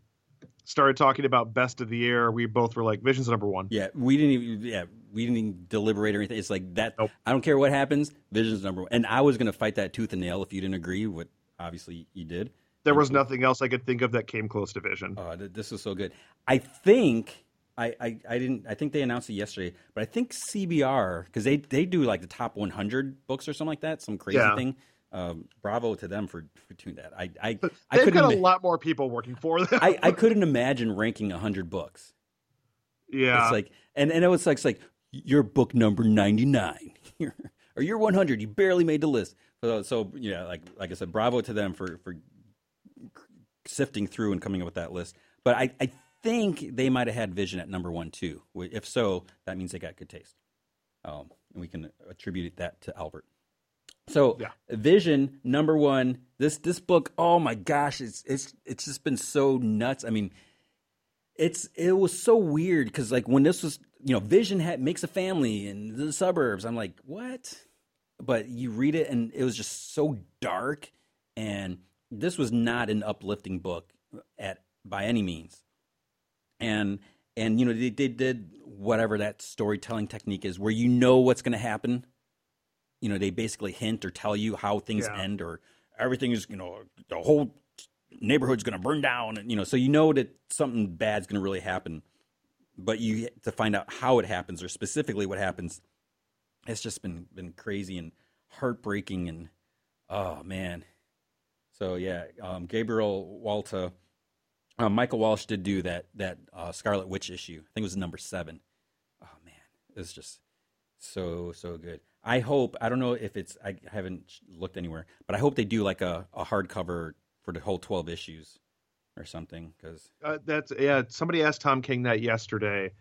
started talking about best of the year, we both were like, Vision's number one. Yeah, we didn't even yeah we didn't even deliberate or anything. It's like that. Nope. I don't care what happens. Vision's number one, and I was gonna fight that tooth and nail if you didn't agree. What obviously you did. There was nothing else I could think of that came close to Vision. Oh, th- this is so good. I think I, I, I didn't. I think they announced it yesterday, but I think CBR because they they do like the top 100 books or something like that, some crazy Yeah. thing. Um, bravo to them for, for doing that. I I, I They've couldn't. got a ima- lot more people working for them. I, I couldn't imagine ranking 100 books. yeah. It's like, and, and it was like, it's like your book number 99 or you're 100. You barely made the list. So, so yeah, like, like I said, bravo to them for, for sifting through and coming up with that list. But I, I think they might have had Vision at number one too. If so, that means they got good taste. Um, and we can attribute that to Albert. So Yeah. Vision number one. This this book. Oh my gosh, it's it's it's just been so nuts. I mean, it's it was so weird because like when this was you know Vision had makes a family in the suburbs. I'm like what? But you read it and it was just so dark, and this was not an uplifting book at by any means. And and you know they, they did whatever that storytelling technique is, where you know what's going to happen. You know they basically hint or tell you how things Yeah. end, or everything is you know the whole neighborhood's going to burn down, and you know so you know that something bad's going to really happen, but you to find out how it happens or specifically what happens. It's just been been crazy and heartbreaking, and oh man. So yeah, um, Gabriel Walta, uh, Michael Walsh did do that that uh, Scarlet Witch issue. I think it was number seven. Oh man, it's just so so good. I hope I don't know if it's I haven't looked anywhere, but I hope they do like a, a hardcover for the whole twelve issues or something because Uh, that's yeah. Somebody asked Tom King that yesterday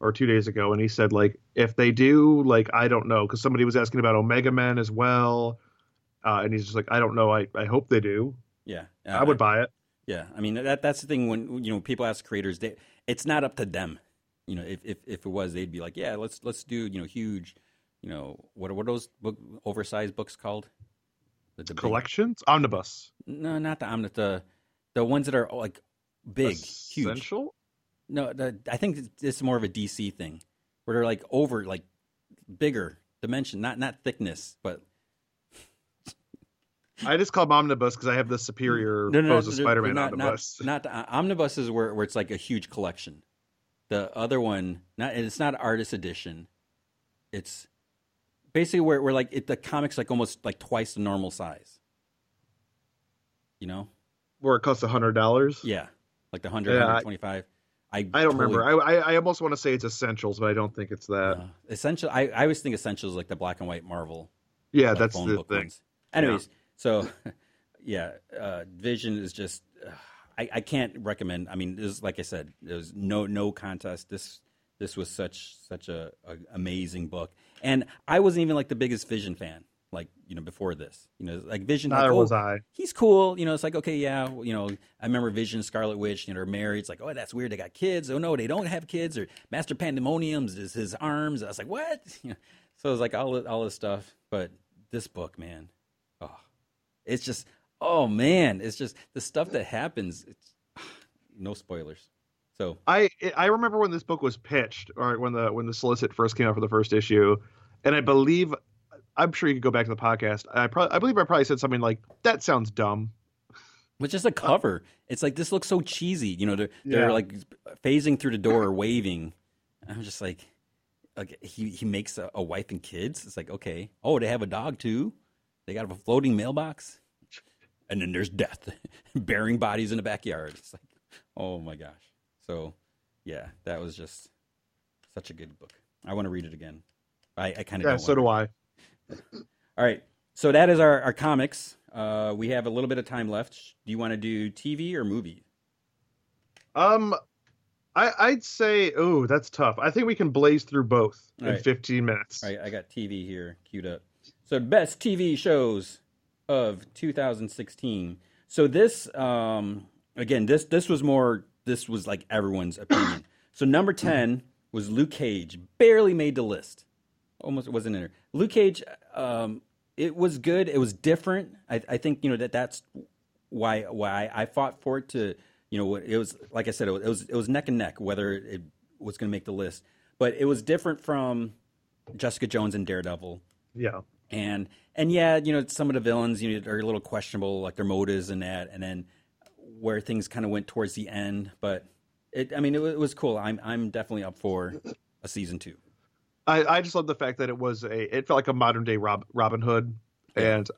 or two days ago, and he said like if they do like I don't know because somebody was asking about Omega Man as well, uh, and he's just like I don't know. I I hope they do. yeah, I would buy it. Yeah, I mean that that's the thing when you know people ask creators, they, it's not up to them. You know, if, if if it was, they'd be like, yeah, let's let's do you know huge, you know what what are those book oversized books called? The, the big- Collections omnibus No, not the omnibus. The the ones that are like big, huge. essential. No, the, I think it's- it's more of a DC thing where they're like over like bigger dimension, not not thickness, but I just call them omnibus because I have the superior no, no, no, of Spider-Man not, omnibus. Not, not uh, omnibus is where, where it's like a huge collection. The other one, not it's not artist edition. It's basically where, where like it, the comics like almost like twice the normal size. You know? Where it costs a hundred dollars. Yeah, like the 100, Yeah, I- 125. I I don't totally- remember. I, I I almost want to say it's essentials, but I don't think it's that. Uh, essential. I, I always think essentials like the black and white Marvel. yeah, that's the thing. ones. Anyways, so yeah, uh, Vision is just uh, I, I can't recommend. I mean, this like I said, there's no no contest. This this was such such a, a amazing book, and I wasn't even like the biggest Vision fan. Like you know, before this, you know, like Vision. Neither like, was oh, I. He's cool, you know. It's like okay, yeah, you know. I remember Vision, Scarlet Witch, you know, they're married. It's like, oh, that's weird. They got kids. Oh no, they don't have kids. Or Master Pandemonium's is his arms. I was like, what? You know, so it was like all all this stuff. But this book, man, it's just, oh man, it's just the stuff that happens. It's no spoilers. So I I remember when this book was pitched, or when the when the solicit first came out for the first issue, and I believe I'm sure you could go back to the podcast. I probably I believe I probably said something like that sounds dumb. But just the cover, it's like this looks so cheesy. You know, they're they're Yeah. like phasing through the door or waving. I'm just like, like he he makes a, a wife and kids. It's like okay, oh they have a dog too. They got a floating mailbox, and then there's death, burying bodies in the backyard. It's like, oh my gosh. So, yeah, that was just such a good book. I want to read it again. I, I kind of Yeah, so do I. all right. So that is our, our comics. Uh, we have a little bit of time left. Do you want to do TV or movie? Um, I I'd say oh that's tough. I think we can blaze through both in Alright. 15 minutes. All right, I got TV here queued up. So best TV shows of 2016. So this, um, again, this this was more. This was like everyone's opinion. so number 10 was Luke Cage. Barely made the list. Almost wasn't in there. Luke Cage. Um, it was good. It was different. I, I think you know that that's why why I fought for it to you know it was like I said it was it was neck and neck whether it was going to make the list, but it was different from Jessica Jones and Daredevil Yeah. And and yeah, you know some of the villains you know are a little questionable, like their motives and that, and then where things kind of went towards the end. But it, I mean, it, it was cool. I'm I'm definitely up for a season two. I, I just love the fact that it was a it felt like a modern day Rob, Robin Hood, Yeah. and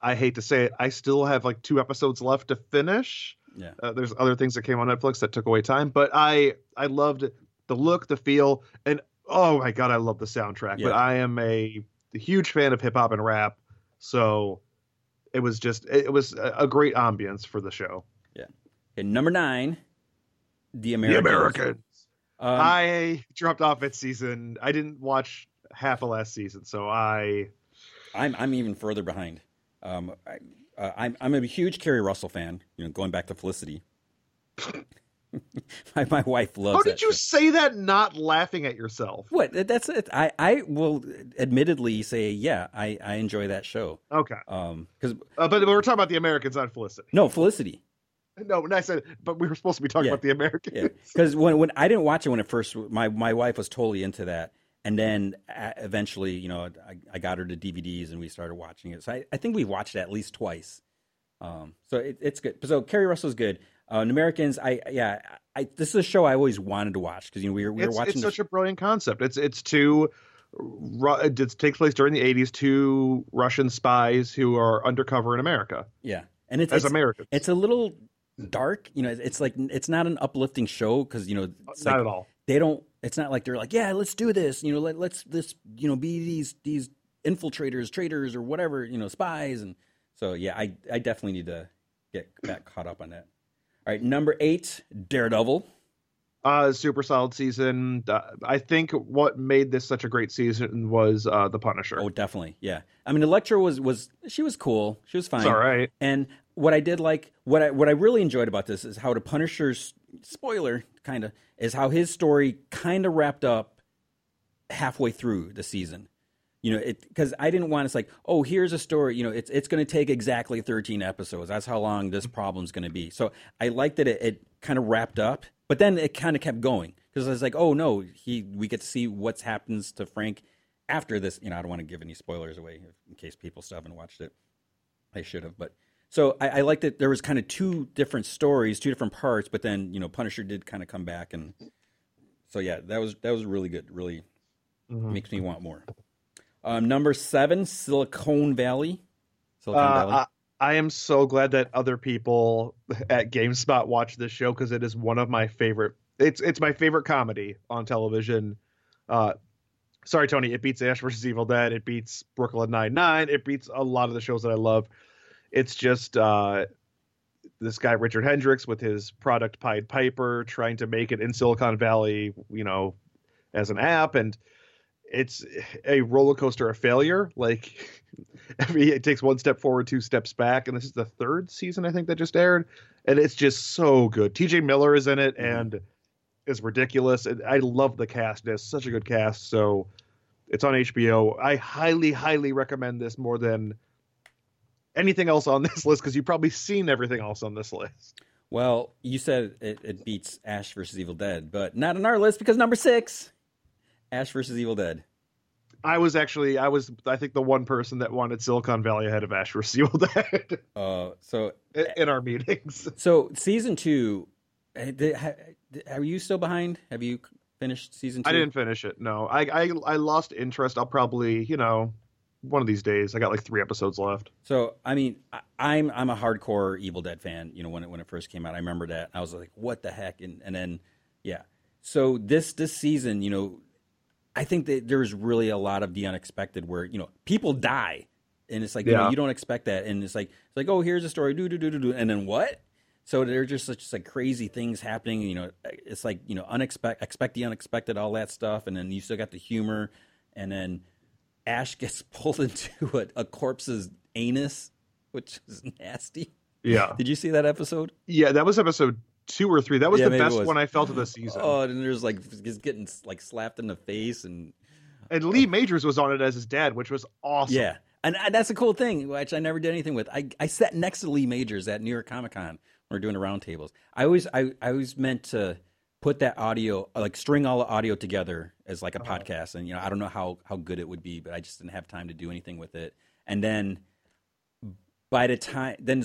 I hate to say it, I still have like two episodes left to finish. Yeah. Uh, there's other things that came on Netflix that took away time, but I I loved the look, the feel, and oh my god, I love the soundtrack. Yeah. But I am a huge fan of hip hop and rap, so it was just it was a a great ambience for the show. Okay, number nine, The The Americans. Americans. Um, I dropped off at season. I didn't watch half of last season, so I I'm I'm even further behind. Um, I, uh, I'm I'm a huge Keri Russell fan. You know, going back to Felicity. my my wife loves. It. How did you show. say that not laughing at yourself? What? That's it. I I will admittedly say, yeah, I I enjoy that show. Okay. Um, because Uh, but we're talking about the Americans, not Felicity. no Felicity. No, when I said, but we were supposed to be talking Yeah. about the Americans. Yeah, because when when I didn't watch it when it first, my my wife was totally into that, and then uh, eventually, you know, I, I got her to DVDs and we started watching it. So I, I think we watched it at least twice. Um, so it, it's good. So Keri Russell's good. Uh, and Americans, I yeah, I this is a show I always wanted to watch because you know we were we were it's, watching it's such a brilliant concept. It's it's two. Ru- It takes place during the '80s. Two Russian spies who are undercover in America yeah, and it's as it's, Americans. it's a little dark. You know, it's like it's not an uplifting show because you know it's not like, at all. they don't it's not like they're like yeah let's do this you know let, let's this you know be these these infiltrators traitors or whatever you know spies and so yeah i i definitely need to get back caught up on that all right number eight daredevil Uh, super solid season. Uh, I think what made this such a great season was uh, the Punisher. oh definitely yeah i mean Elektra was was she was cool she was fine it's all right. And what I did like, what I what I really enjoyed about this is how the Punisher's spoiler kind of is how his story kind of wrapped up halfway through the season. You know, it because I didn't want it's like, oh, here's a story. You know, it's it's going to take exactly 13 episodes. That's how long this problem's going to be. So I liked that it, it kind of wrapped up, but then it kind of kept going because I was like, oh no, he we get to see what happens to Frank after this, you know, I don't want to give any spoilers away in case people still haven't watched it. I should have, but so I, I liked that there was kind of two different stories, two different parts, but then you know Punisher did kind of come back, and so yeah, that was that was really good. Really Mhm. makes me want more. Um, number seven, Silicon Valley. Silicon Uh, Valley. I, I am so glad that other people at GameSpot watch this show because it is one of my favorite. It's it's my favorite comedy on television. Uh, sorry, Tony. It beats Ash vs. Evil Dead. It beats Brooklyn Nine Nine. It beats a lot of the shows that I love. It's just uh, this guy Richard Hendricks with his product Pied Piper trying to make it in Silicon Valley. You know, as an app and it's a roller coaster of failure. Like every it takes one step forward, two steps back, and this is the third season I think that just aired, and it's just so good. T.J. Miller is in it Mhm. and is ridiculous. And I love the cast; it's such a good cast. So it's on HBO. I highly, highly recommend this more than anything else on this list because you've probably seen everything else on this list. Well, you said it, it beats Ash versus Evil Dead, but not on our list because number six, Ash versus Evil Dead. I was actually, I was, I think the one person that wanted Silicon Valley ahead of Ash vs. Evil Dead Uh, so in our meetings. so season two, eh, are you still behind? Have you finished season two? I didn't finish it. No, I, I I lost interest. I'll probably, you know, one of these days. I got like three episodes left. So I mean, I, I'm I'm a hardcore Evil Dead fan. You know, when it when it first came out, I remember that. I was like, what the heck? And and then yeah. So this this season, you know, I think that there's really a lot of the unexpected where you know people die, and it's like you know you don't expect that, and it's like it's like oh here's a story, do do do do do, and then what? So there are just such like crazy things happening. You know, it's like you know unexpected, expect the unexpected, all that stuff, and then you still got the humor, and then Ash gets pulled into a, a corpse's anus, which is nasty. Yeah, Did you see that episode? yeah. That was episode two or three. That was Yeah, the best was. one I felt of the season. Oh, and there's like just getting like slapped in the face, and and Lee Majors was on it as his dad, which was awesome. yeah, and, and that's a cool thing, which I never did anything with. I I sat next to Lee Majors at New York Comic Con. when We are doing the roundtables. I always I I always meant to put that audio like string all the audio together as like a Uh-huh. podcast, and you know I don't know how how good it would be, but I just didn't have time to do anything with it. And then by the time then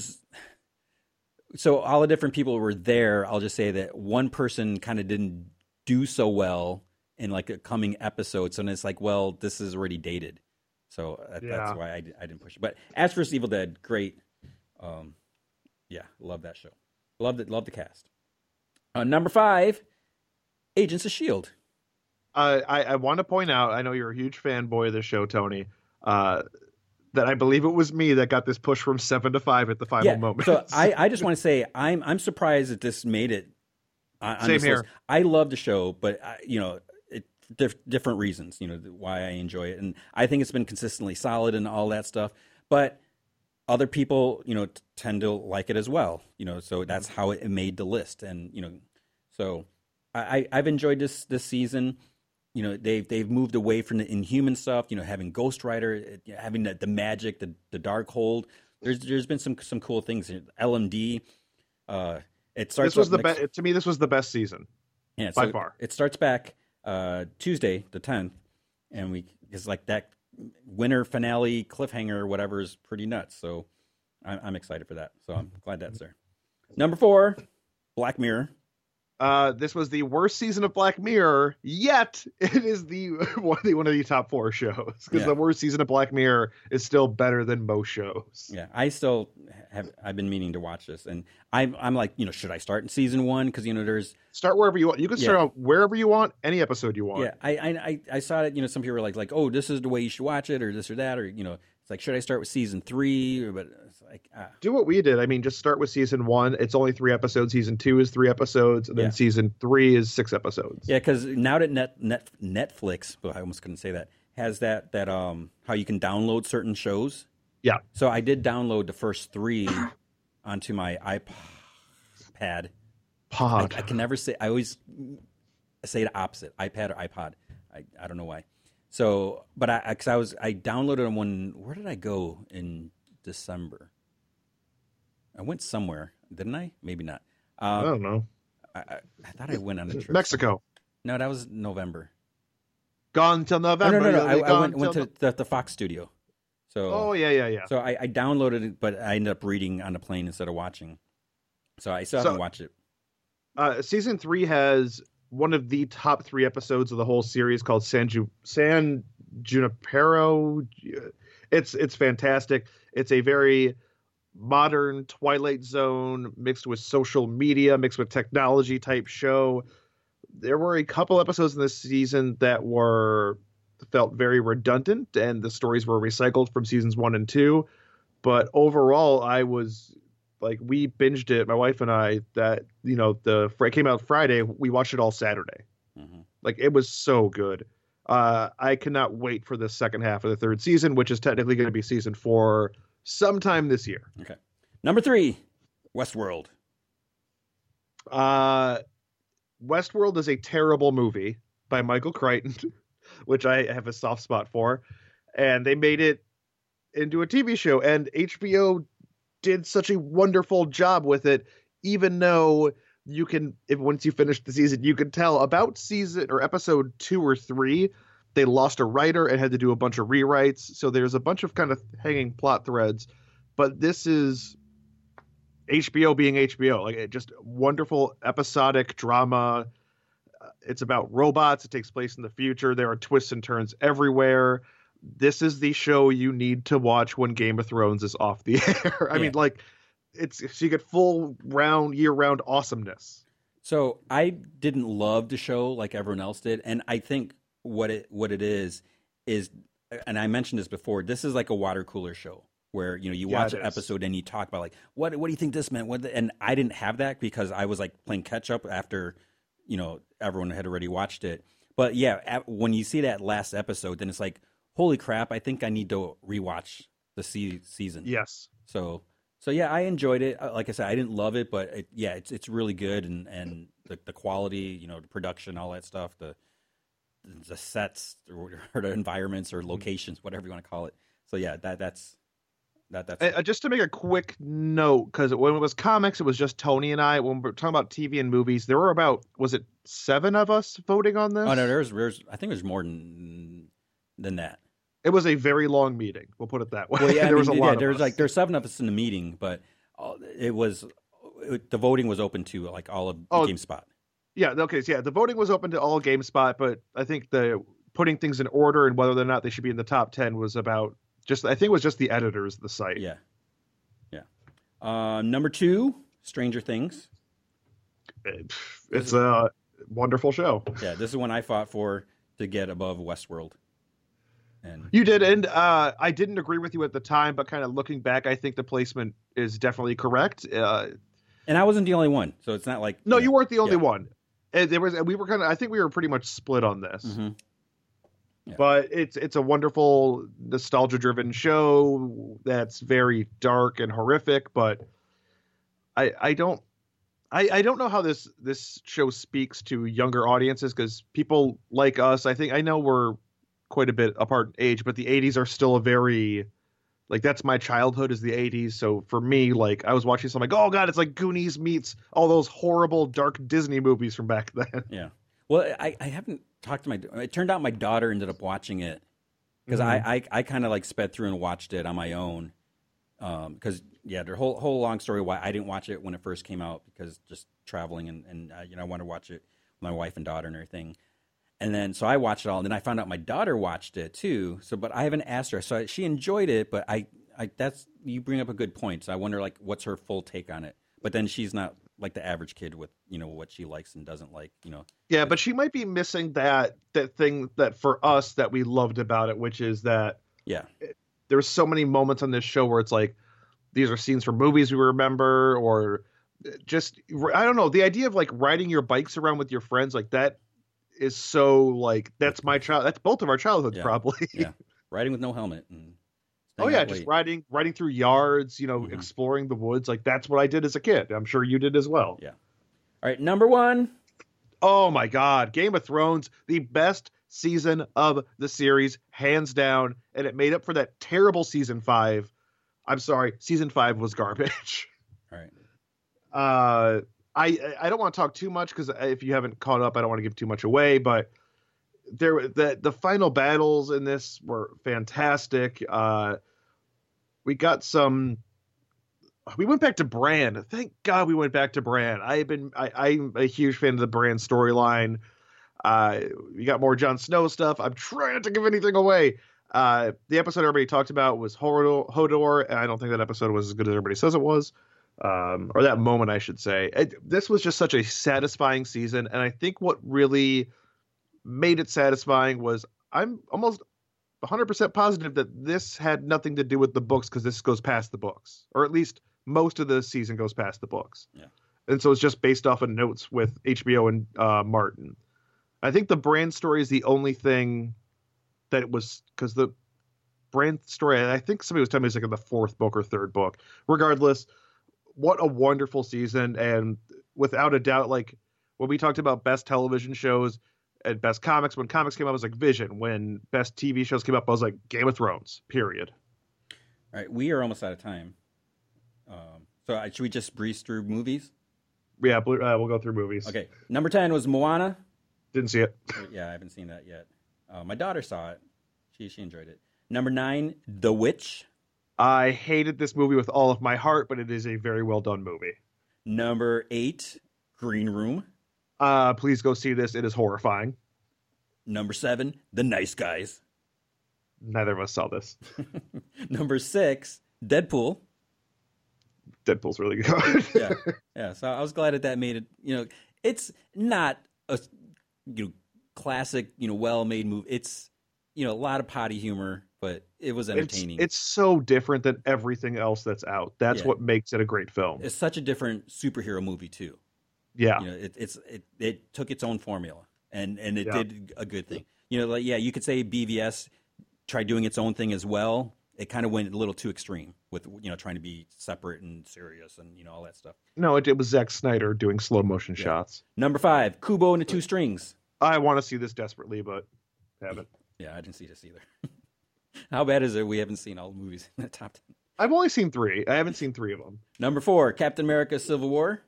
so all the different people were there i'll just say that one person kind of didn't do so well in like a coming episode so it's like well this is already dated so that, Yeah. that's why I, I didn't push it but as for evil dead great um yeah love that show love it love the cast uh, number five agents of shield Uh, I I want to point out. I know you're a huge fanboy of the show, Tony. Uh, that I believe it was me that got this push from seven to five at the final yeah moment. so i i just want to say i'm i'm surprised that this made it on, Same here. list. i love the show but I, you know it diff, different reasons you know why i enjoy it and i think it's been consistently solid and all that stuff but other people you know t- tend to like it as well you know so that's mm-hmm. how it made the list and you know so I- i've enjoyed this this season you know they've they've moved away from the inhuman stuff you know having ghost rider know, having the, the magic the the Darkhold there's there's been some some cool things lmd uh it starts this was the next- best. To me, this was the best season. yeah, by so far. It starts back uh, Tuesday, the tenth, and we it's like that winter finale cliffhanger or whatever is pretty nuts. So I'm, I'm excited for that. So I'm glad that's there. Number four, Black Mirror. Uh, this was the worst season of Black Mirror, yet it is the one of the, one of the top four shows because Yeah. the worst season of Black Mirror is still better than most shows. Yeah, I still have. I've been meaning to watch this, and I'm I'm like, you know, should I start in season one? Because you know, there's Start wherever you want. You can start Yeah. out wherever you want, any episode you want. Yeah, I, I I I saw it. You know, some people were like, like, oh, this is the way you should watch it, or this or that, or you know, it's like, should I start with season three? But it's like, ah. Do what we did. I mean, just start with season one. It's only three episodes. Season two is three episodes, and then Yeah. season three is six episodes. Yeah, because now that net, net Netflix, well, I almost couldn't say that, has that that um how you can download certain shows. Yeah. So I did download the first three onto my iPad. I, Pod. I can never say. I always say the opposite: iPad or iPod. I, I don't know why. So, but I because I was I downloaded when where did I go in December? I went somewhere, didn't I? Maybe not. I Um, don't know. I, I, I thought I went on a trip. Mexico. No, that was November. Gone till Oh, November. no, no, no. I, I went, went to the, the Fox studio. So Oh yeah, yeah, yeah. So I, I downloaded it, but I ended up reading on the plane instead of watching. So I still So- haven't watched it. Uh, season three has one of the top three episodes of the whole series called San Ju- San Junipero. It's it's fantastic. It's a very modern Twilight Zone mixed with social media, mixed with technology type show. There were a couple episodes in this season that were felt very redundant, and the stories were recycled from seasons one and two. But overall, I was like, we binged it, my wife and I. That you know, the it came out Friday. We watched it all Saturday. hmm Like it was so good. Uh, I cannot wait for the second half of the third season, which is technically going to be season four sometime this year. Okay. Number three, Westworld. Uh, Westworld is a terrible movie by Michael Crichton, which I have a soft spot for, and they made it into a TV show, and HBO did such a wonderful job with it, even though you can if once you finish the season you can tell about season or episode two or three they lost a writer and had to do a bunch of rewrites. So there's a bunch of kind of hanging plot threads. But this is hbo being hbo like just wonderful episodic drama. Uh, it's about robots. It takes place in the future. There are twists and turns everywhere this is the show you need to watch when game of thrones is off the air i Yeah. mean like it's so you get full round year round awesomeness So I didn't love the show like everyone else did, and I think what it what it is is, and I mentioned this before. This is like a water cooler show where you know you watch an is. episode and you talk about like what what do you think this meant? What and I didn't have that because I was like playing catch up after you know everyone had already watched it. But yeah, when you see that last episode, then it's like holy crap! I think I need to rewatch the se- season. yes So so yeah, I enjoyed it. Uh, Like I said, I didn't love it, but it, yeah, it's it's really good and and the the quality, you know, the production, all that stuff, the the sets or, or the environments Mm-hmm. or locations, whatever you want to call it. So yeah, that that's that that's Uh, just to make a quick note, because when it was comics, it was just Tony and I. When we're talking about TV and movies, there were about was it seven of us voting on this? oh no, there's there's I think there's more than than that. It was a very long meeting. We'll put it that way. Well, yeah, I there was mean, a lot yeah, of there's us. like there's seven of us in the meeting, but it was it, the voting was open to like all of Oh, GameSpot. yeah. Okay, so yeah, the voting was open to all GameSpot, but I think the putting things in order and whether or not they should be in the top ten was about just. I think it was just the editors of the site. Yeah, yeah. Uh, number two, Stranger Things. It- it's a wonderful show. Yeah, this is one I fought for to get above Westworld. And You did, and uh, I didn't agree with you at the time, but kind of looking back, I think the placement is definitely correct. Uh, and I wasn't the only one, so it's not like no, you weren't the only Yeah. one. And there was, and we were kind of. I think we were pretty much split on this. Mhm. Yeah. But it's it's a wonderful nostalgia-driven show that's very dark and horrific. But I I don't. I, I don't know how this this show speaks to younger audiences because people like us, I think I know we're quite a bit apart in age, but the 80s are still a very like that's my childhood is the 80s. So for me, like I was watching something like, oh god, it's like Goonies meets all those horrible dark Disney movies from back then. Yeah. Well, I, I haven't talked to my. It turned out my daughter ended up watching it because Mm-hmm. I, I, I kind of like sped through and watched it on my own. Because yeah, the whole whole long story why I didn't watch it when it first came out because just traveling and and uh, you know I wanted to watch it with my wife and daughter and everything. And then so I watched it all, and then I found out my daughter watched it too. So, but I haven't asked her. So I, she enjoyed it, but I, I that's you bring up a good point. So I wonder like what's her full take on it. But then she's not like the average kid with you know what she likes and doesn't like. You know, Yeah, but she might be missing that that thing that for us that we loved about it, which is that yeah, there's so many moments on this show where it's like these are scenes from movies we remember or uh, just I don't know, the idea of like riding your bikes around with your friends like that is so like that's my child that's both of our childhoods Yeah. probably. Yeah. riding with no helmet. And oh yeah, just late. riding riding through yards, you know, Mhm. exploring the woods like that's what I did as a kid. I'm sure you did as well. Yeah. All right, number one. Oh my god, Game of Thrones, the best season of the series, hands down, and it made up for that terrible season five. I'm sorry, season five was garbage. All right. Uh, I I don't want to talk too much because if you haven't caught up, I don't want to give too much away. But there the the final battles in this were fantastic. Uh, we got some. We went back to Bran. Thank God we went back to Bran. I've been I, I'm a huge fan of the Bran storyline. Uh, we got more Jon Snow stuff. I'm trying not to give anything away. Uh, the episode everybody talked about was Hodor, Hodor, and I don't think that episode was as good as everybody says it was, um, or that moment, I should say. It, this was just such a satisfying season, and I think what really made it satisfying was I'm almost 100% positive that this had nothing to do with the books because this goes past the books, or at least most of the season goes past the books. Yeah. And so it's just based off of notes with HBO and uh, Martin. I think the Bran story is the only thing that it was because the Bran story. I think somebody was telling me it's like in the fourth book or third book. Regardless, what a wonderful season, and without a doubt, like when we talked about best television shows and best comics, when comics came up, I was like Vision. When best TV shows came up, I was like Game of Thrones. Period. All right, we are almost out of time. Um, so uh, should we just breeze through movies? Yeah, uh, we'll go through movies. Okay, number ten was Moana. Didn't see it. Yeah, I haven't seen that yet. Uh, my daughter saw it. She she enjoyed it. Number nine, The Witch. I hated this movie with all of my heart, but it is a very well done movie. Number eight, Green Room. Uh, please go see this. It is horrifying. Number seven, The Nice Guys. Neither of us saw this. Number six, Deadpool. Deadpool's really good. yeah, yeah. So I was glad that that made it. You know, it's not a you know classic, you know, well-made movie. It's you know a lot of potty humor, but it was entertaining. It's, it's so different than everything else that's out. That's Yeah. what makes it a great film. It's such a different superhero movie too. yeah. You know, it, it's it, it took its own formula and and it Yeah. did a good thing. You know, like yeah, you could say BVS tried doing its own thing as well. It kind of went a little too extreme with you know trying to be separate and serious and you know all that stuff. No, it, it was Zack Snyder doing slow motion Yeah. shots. Number five, Kubo and the Two Strings. I want to see this desperately, but haven't. Yeah, I didn't see this either. How bad is it? We haven't seen all the movies in the top ten. I've only seen three. I haven't seen three of them. Number four, Captain America: Civil War.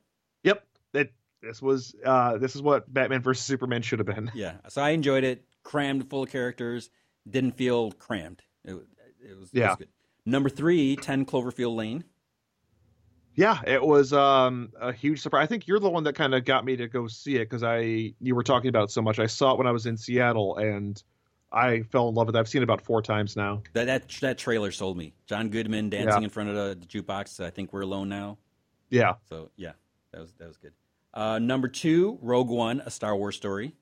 Yep. It, this was uh, this is what Batman versus Superman should have been. Yeah, so I enjoyed it. Crammed full of characters. Didn't feel crammed. It, was- it was, it Yeah. was good. Number three, 10 Cloverfield Lane. Yeah, it was um, a huge surprise. I think you're the one that kind of got me to go see it because I you were talking about it so much. I saw it when I was in Seattle and I fell in love with it. I've seen it about four times now. That that that trailer sold me. John Goodman dancing Yeah. in front of the, the jukebox. I think we're alone now. Yeah, So yeah, that was that was good. Uh, number two, Rogue One, a Star Wars story.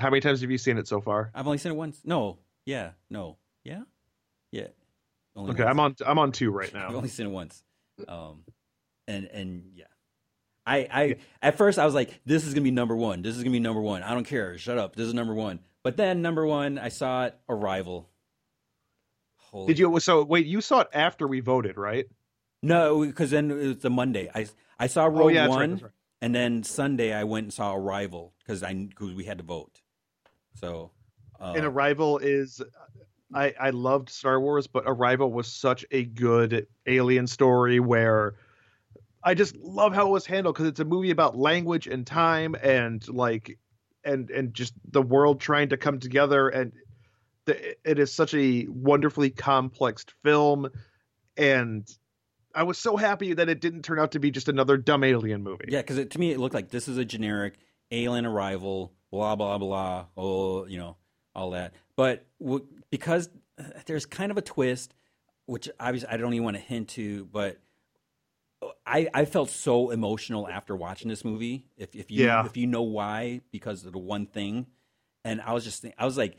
how many times have you seen it so far? I've only seen it once. No, yeah, no, yeah, yeah. Only Okay, once. I'm on I'm on two right now. I've only seen it once. Um, and and yeah, I I at first I was like, this is gonna be number one. This is gonna be number one. I don't care. Shut up. This is number one. But then number one, I saw it. Arrival. Holy Did you? So wait, you saw it after we voted, right? No, because then it was the Monday. I I saw Rogue oh yeah, One, right, right. and then Sunday I went and saw Arrival because I because we had to vote. So. Uh, And Arrival is, I I loved Star Wars, but Arrival was such a good alien story where. I just love how it was handled because it's a movie about language and time and like and and just the world trying to come together and the, it is such a wonderfully complex film and I was so happy that it didn't turn out to be just another dumb alien movie. Yeah, because to me it looked like this is a generic alien arrival, blah blah blah. Oh, you know all that. But w- because there's kind of a twist, which obviously I don't even want to hint to, but I I felt so emotional after watching this movie. If if you Yeah. if you know why, because of the one thing, and I was just think, I was like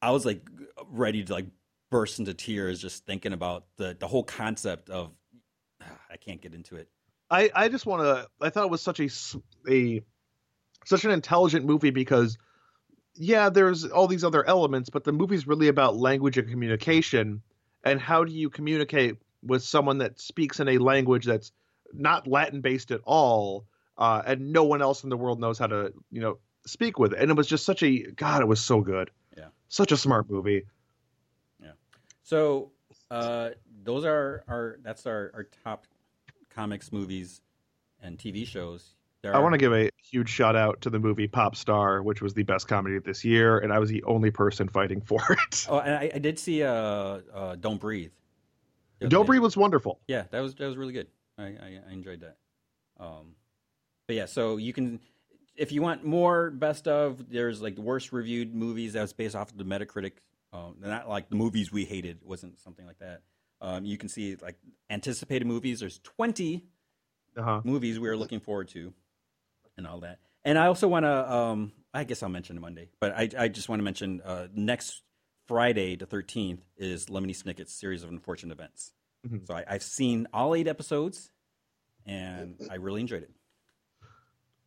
I was like ready to like burst into tears just thinking about the the whole concept of I can't get into it. I, I just want to. I thought it was such a a such an intelligent movie because yeah, there's all these other elements, but the movie's really about language and communication and how do you communicate with someone that speaks in a language that's not Latin based at all, uh, and no one else in the world knows how to you know speak with it. And it was just such a God. It was so good. Yeah. such a smart movie. Yeah. So uh, those are our that's our, our top comics, movies, and TV shows. There I want to give a huge shout out to the movie Pop Star, which was the best comedy this year, and I was the only person fighting for it. Oh, and I, I did see uh, uh, Don't Breathe. Don't. Breathe was wonderful. Yeah, that was that was really good. I, I, I enjoyed that. Um, but yeah, so you can, if you want more best of, there's like the worst reviewed movies that was based off of the Metacritic. Um, not like the movies we hated. It wasn't something like that. Um, you can see like anticipated movies. There's 20 Uh-huh. movies we are looking forward to, and all that. And I also want to. Um, I guess I'll mention Monday, but I, I just want to mention uh, next Friday, the 13th, is Lemony Snicket's series of unfortunate events. Mhm. So I, I've seen all eight episodes, and I really enjoyed it.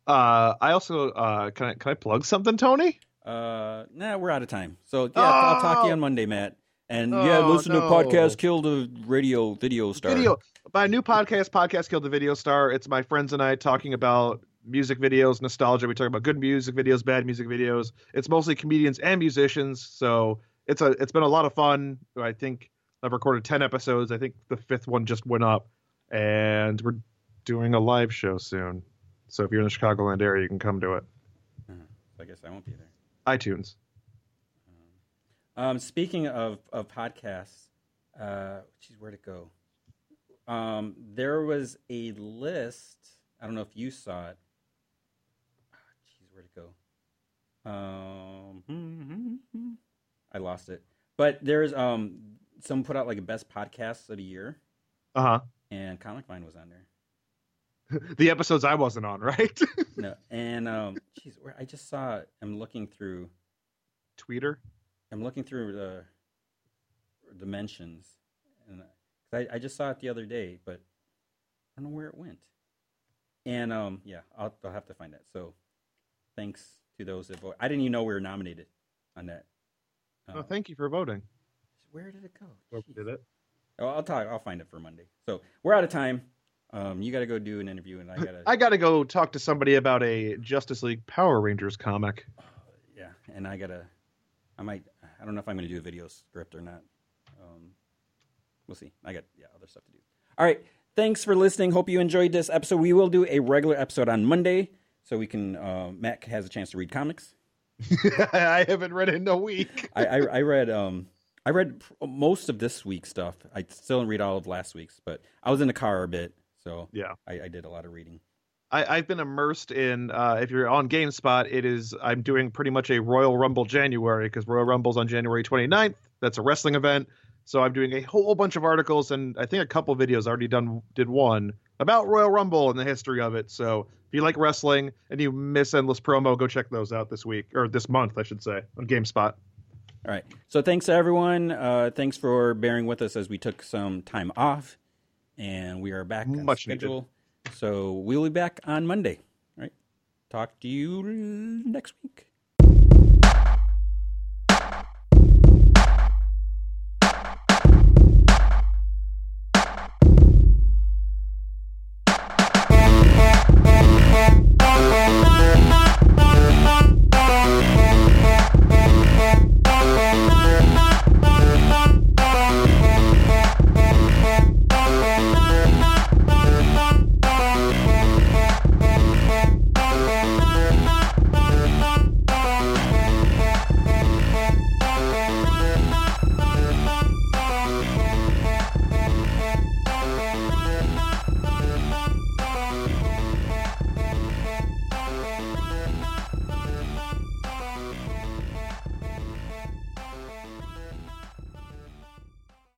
Uh, I also uh, can I can I plug something, Tony? Uh, nah, we're out of time. So yeah, I'll talk to you Oh! on Monday, Matt. And yeah, Oh, listen to no. podcast Kill the Radio Video Star. Video. My new podcast, Podcast Killed the Video Star. It's my friends and I talking about music videos, nostalgia. We talk about good music videos, bad music videos. It's mostly comedians and musicians, so it's a it's been a lot of fun. I think I've recorded ten episodes. I think the fifth one just went up, and we're doing a live show soon. So if you're in the Chicagoland area, you can come to it. I guess I won't be there. iTunes. Um, speaking of of podcasts, uh, geez, where'd it go? Um, there was a list. I don't know if you saw it. Ah, Jeez, where'd it go? Um, I lost it. But there's um, someone put out like a best podcasts of the year, Uh huh. and Comic Vine was on there. The episodes I wasn't on, right? No, and um, geez, where I just saw. I'm looking through. Twitter. I'm looking through the dimensions, and I, I just saw it the other day, but I don't know where it went. And um, yeah, I'll, I'll have to find that. So, thanks to those that vote. I didn't even know we were nominated on that. Oh, Uh, thank you for voting. Where did it go? Whoever Jeez. did it. Oh, I'll talk. I'll find it for Monday. So we're out of time. Um, you got to go do an interview, and I got to. I got to go talk to somebody about a Justice League Power Rangers comic. yeah, and I gotta. I might. I don't know if I'm gonna do a video script or not. Um, we'll see. I got yeah other stuff to do. All right. Thanks for listening. Hope you enjoyed this episode. We will do a regular episode on Monday, so we can. Uh, Matt has a chance to read comics. I haven't read it in a week. I, I, I read. Um, I read most of this week's stuff. I still didn't read all of last week's, but I was in the car a bit, so Yeah. I, I did a lot of reading. I, I've been immersed in. Uh, if you're on GameSpot, it is. I'm doing pretty much a Royal Rumble January because Royal Rumble's on January 29th. That's a wrestling event. So I'm doing a whole bunch of articles and I think a couple videos. I already done did one about Royal Rumble and the history of it. So if you like wrestling and you miss endless promo, go check those out this week or this month, I should say, on GameSpot. All right. So thanks to everyone. Uh, thanks for bearing with us as we took some time off, and we are back on Much needed. schedule. So we'll be back on Monday. All right. Talk to you next week.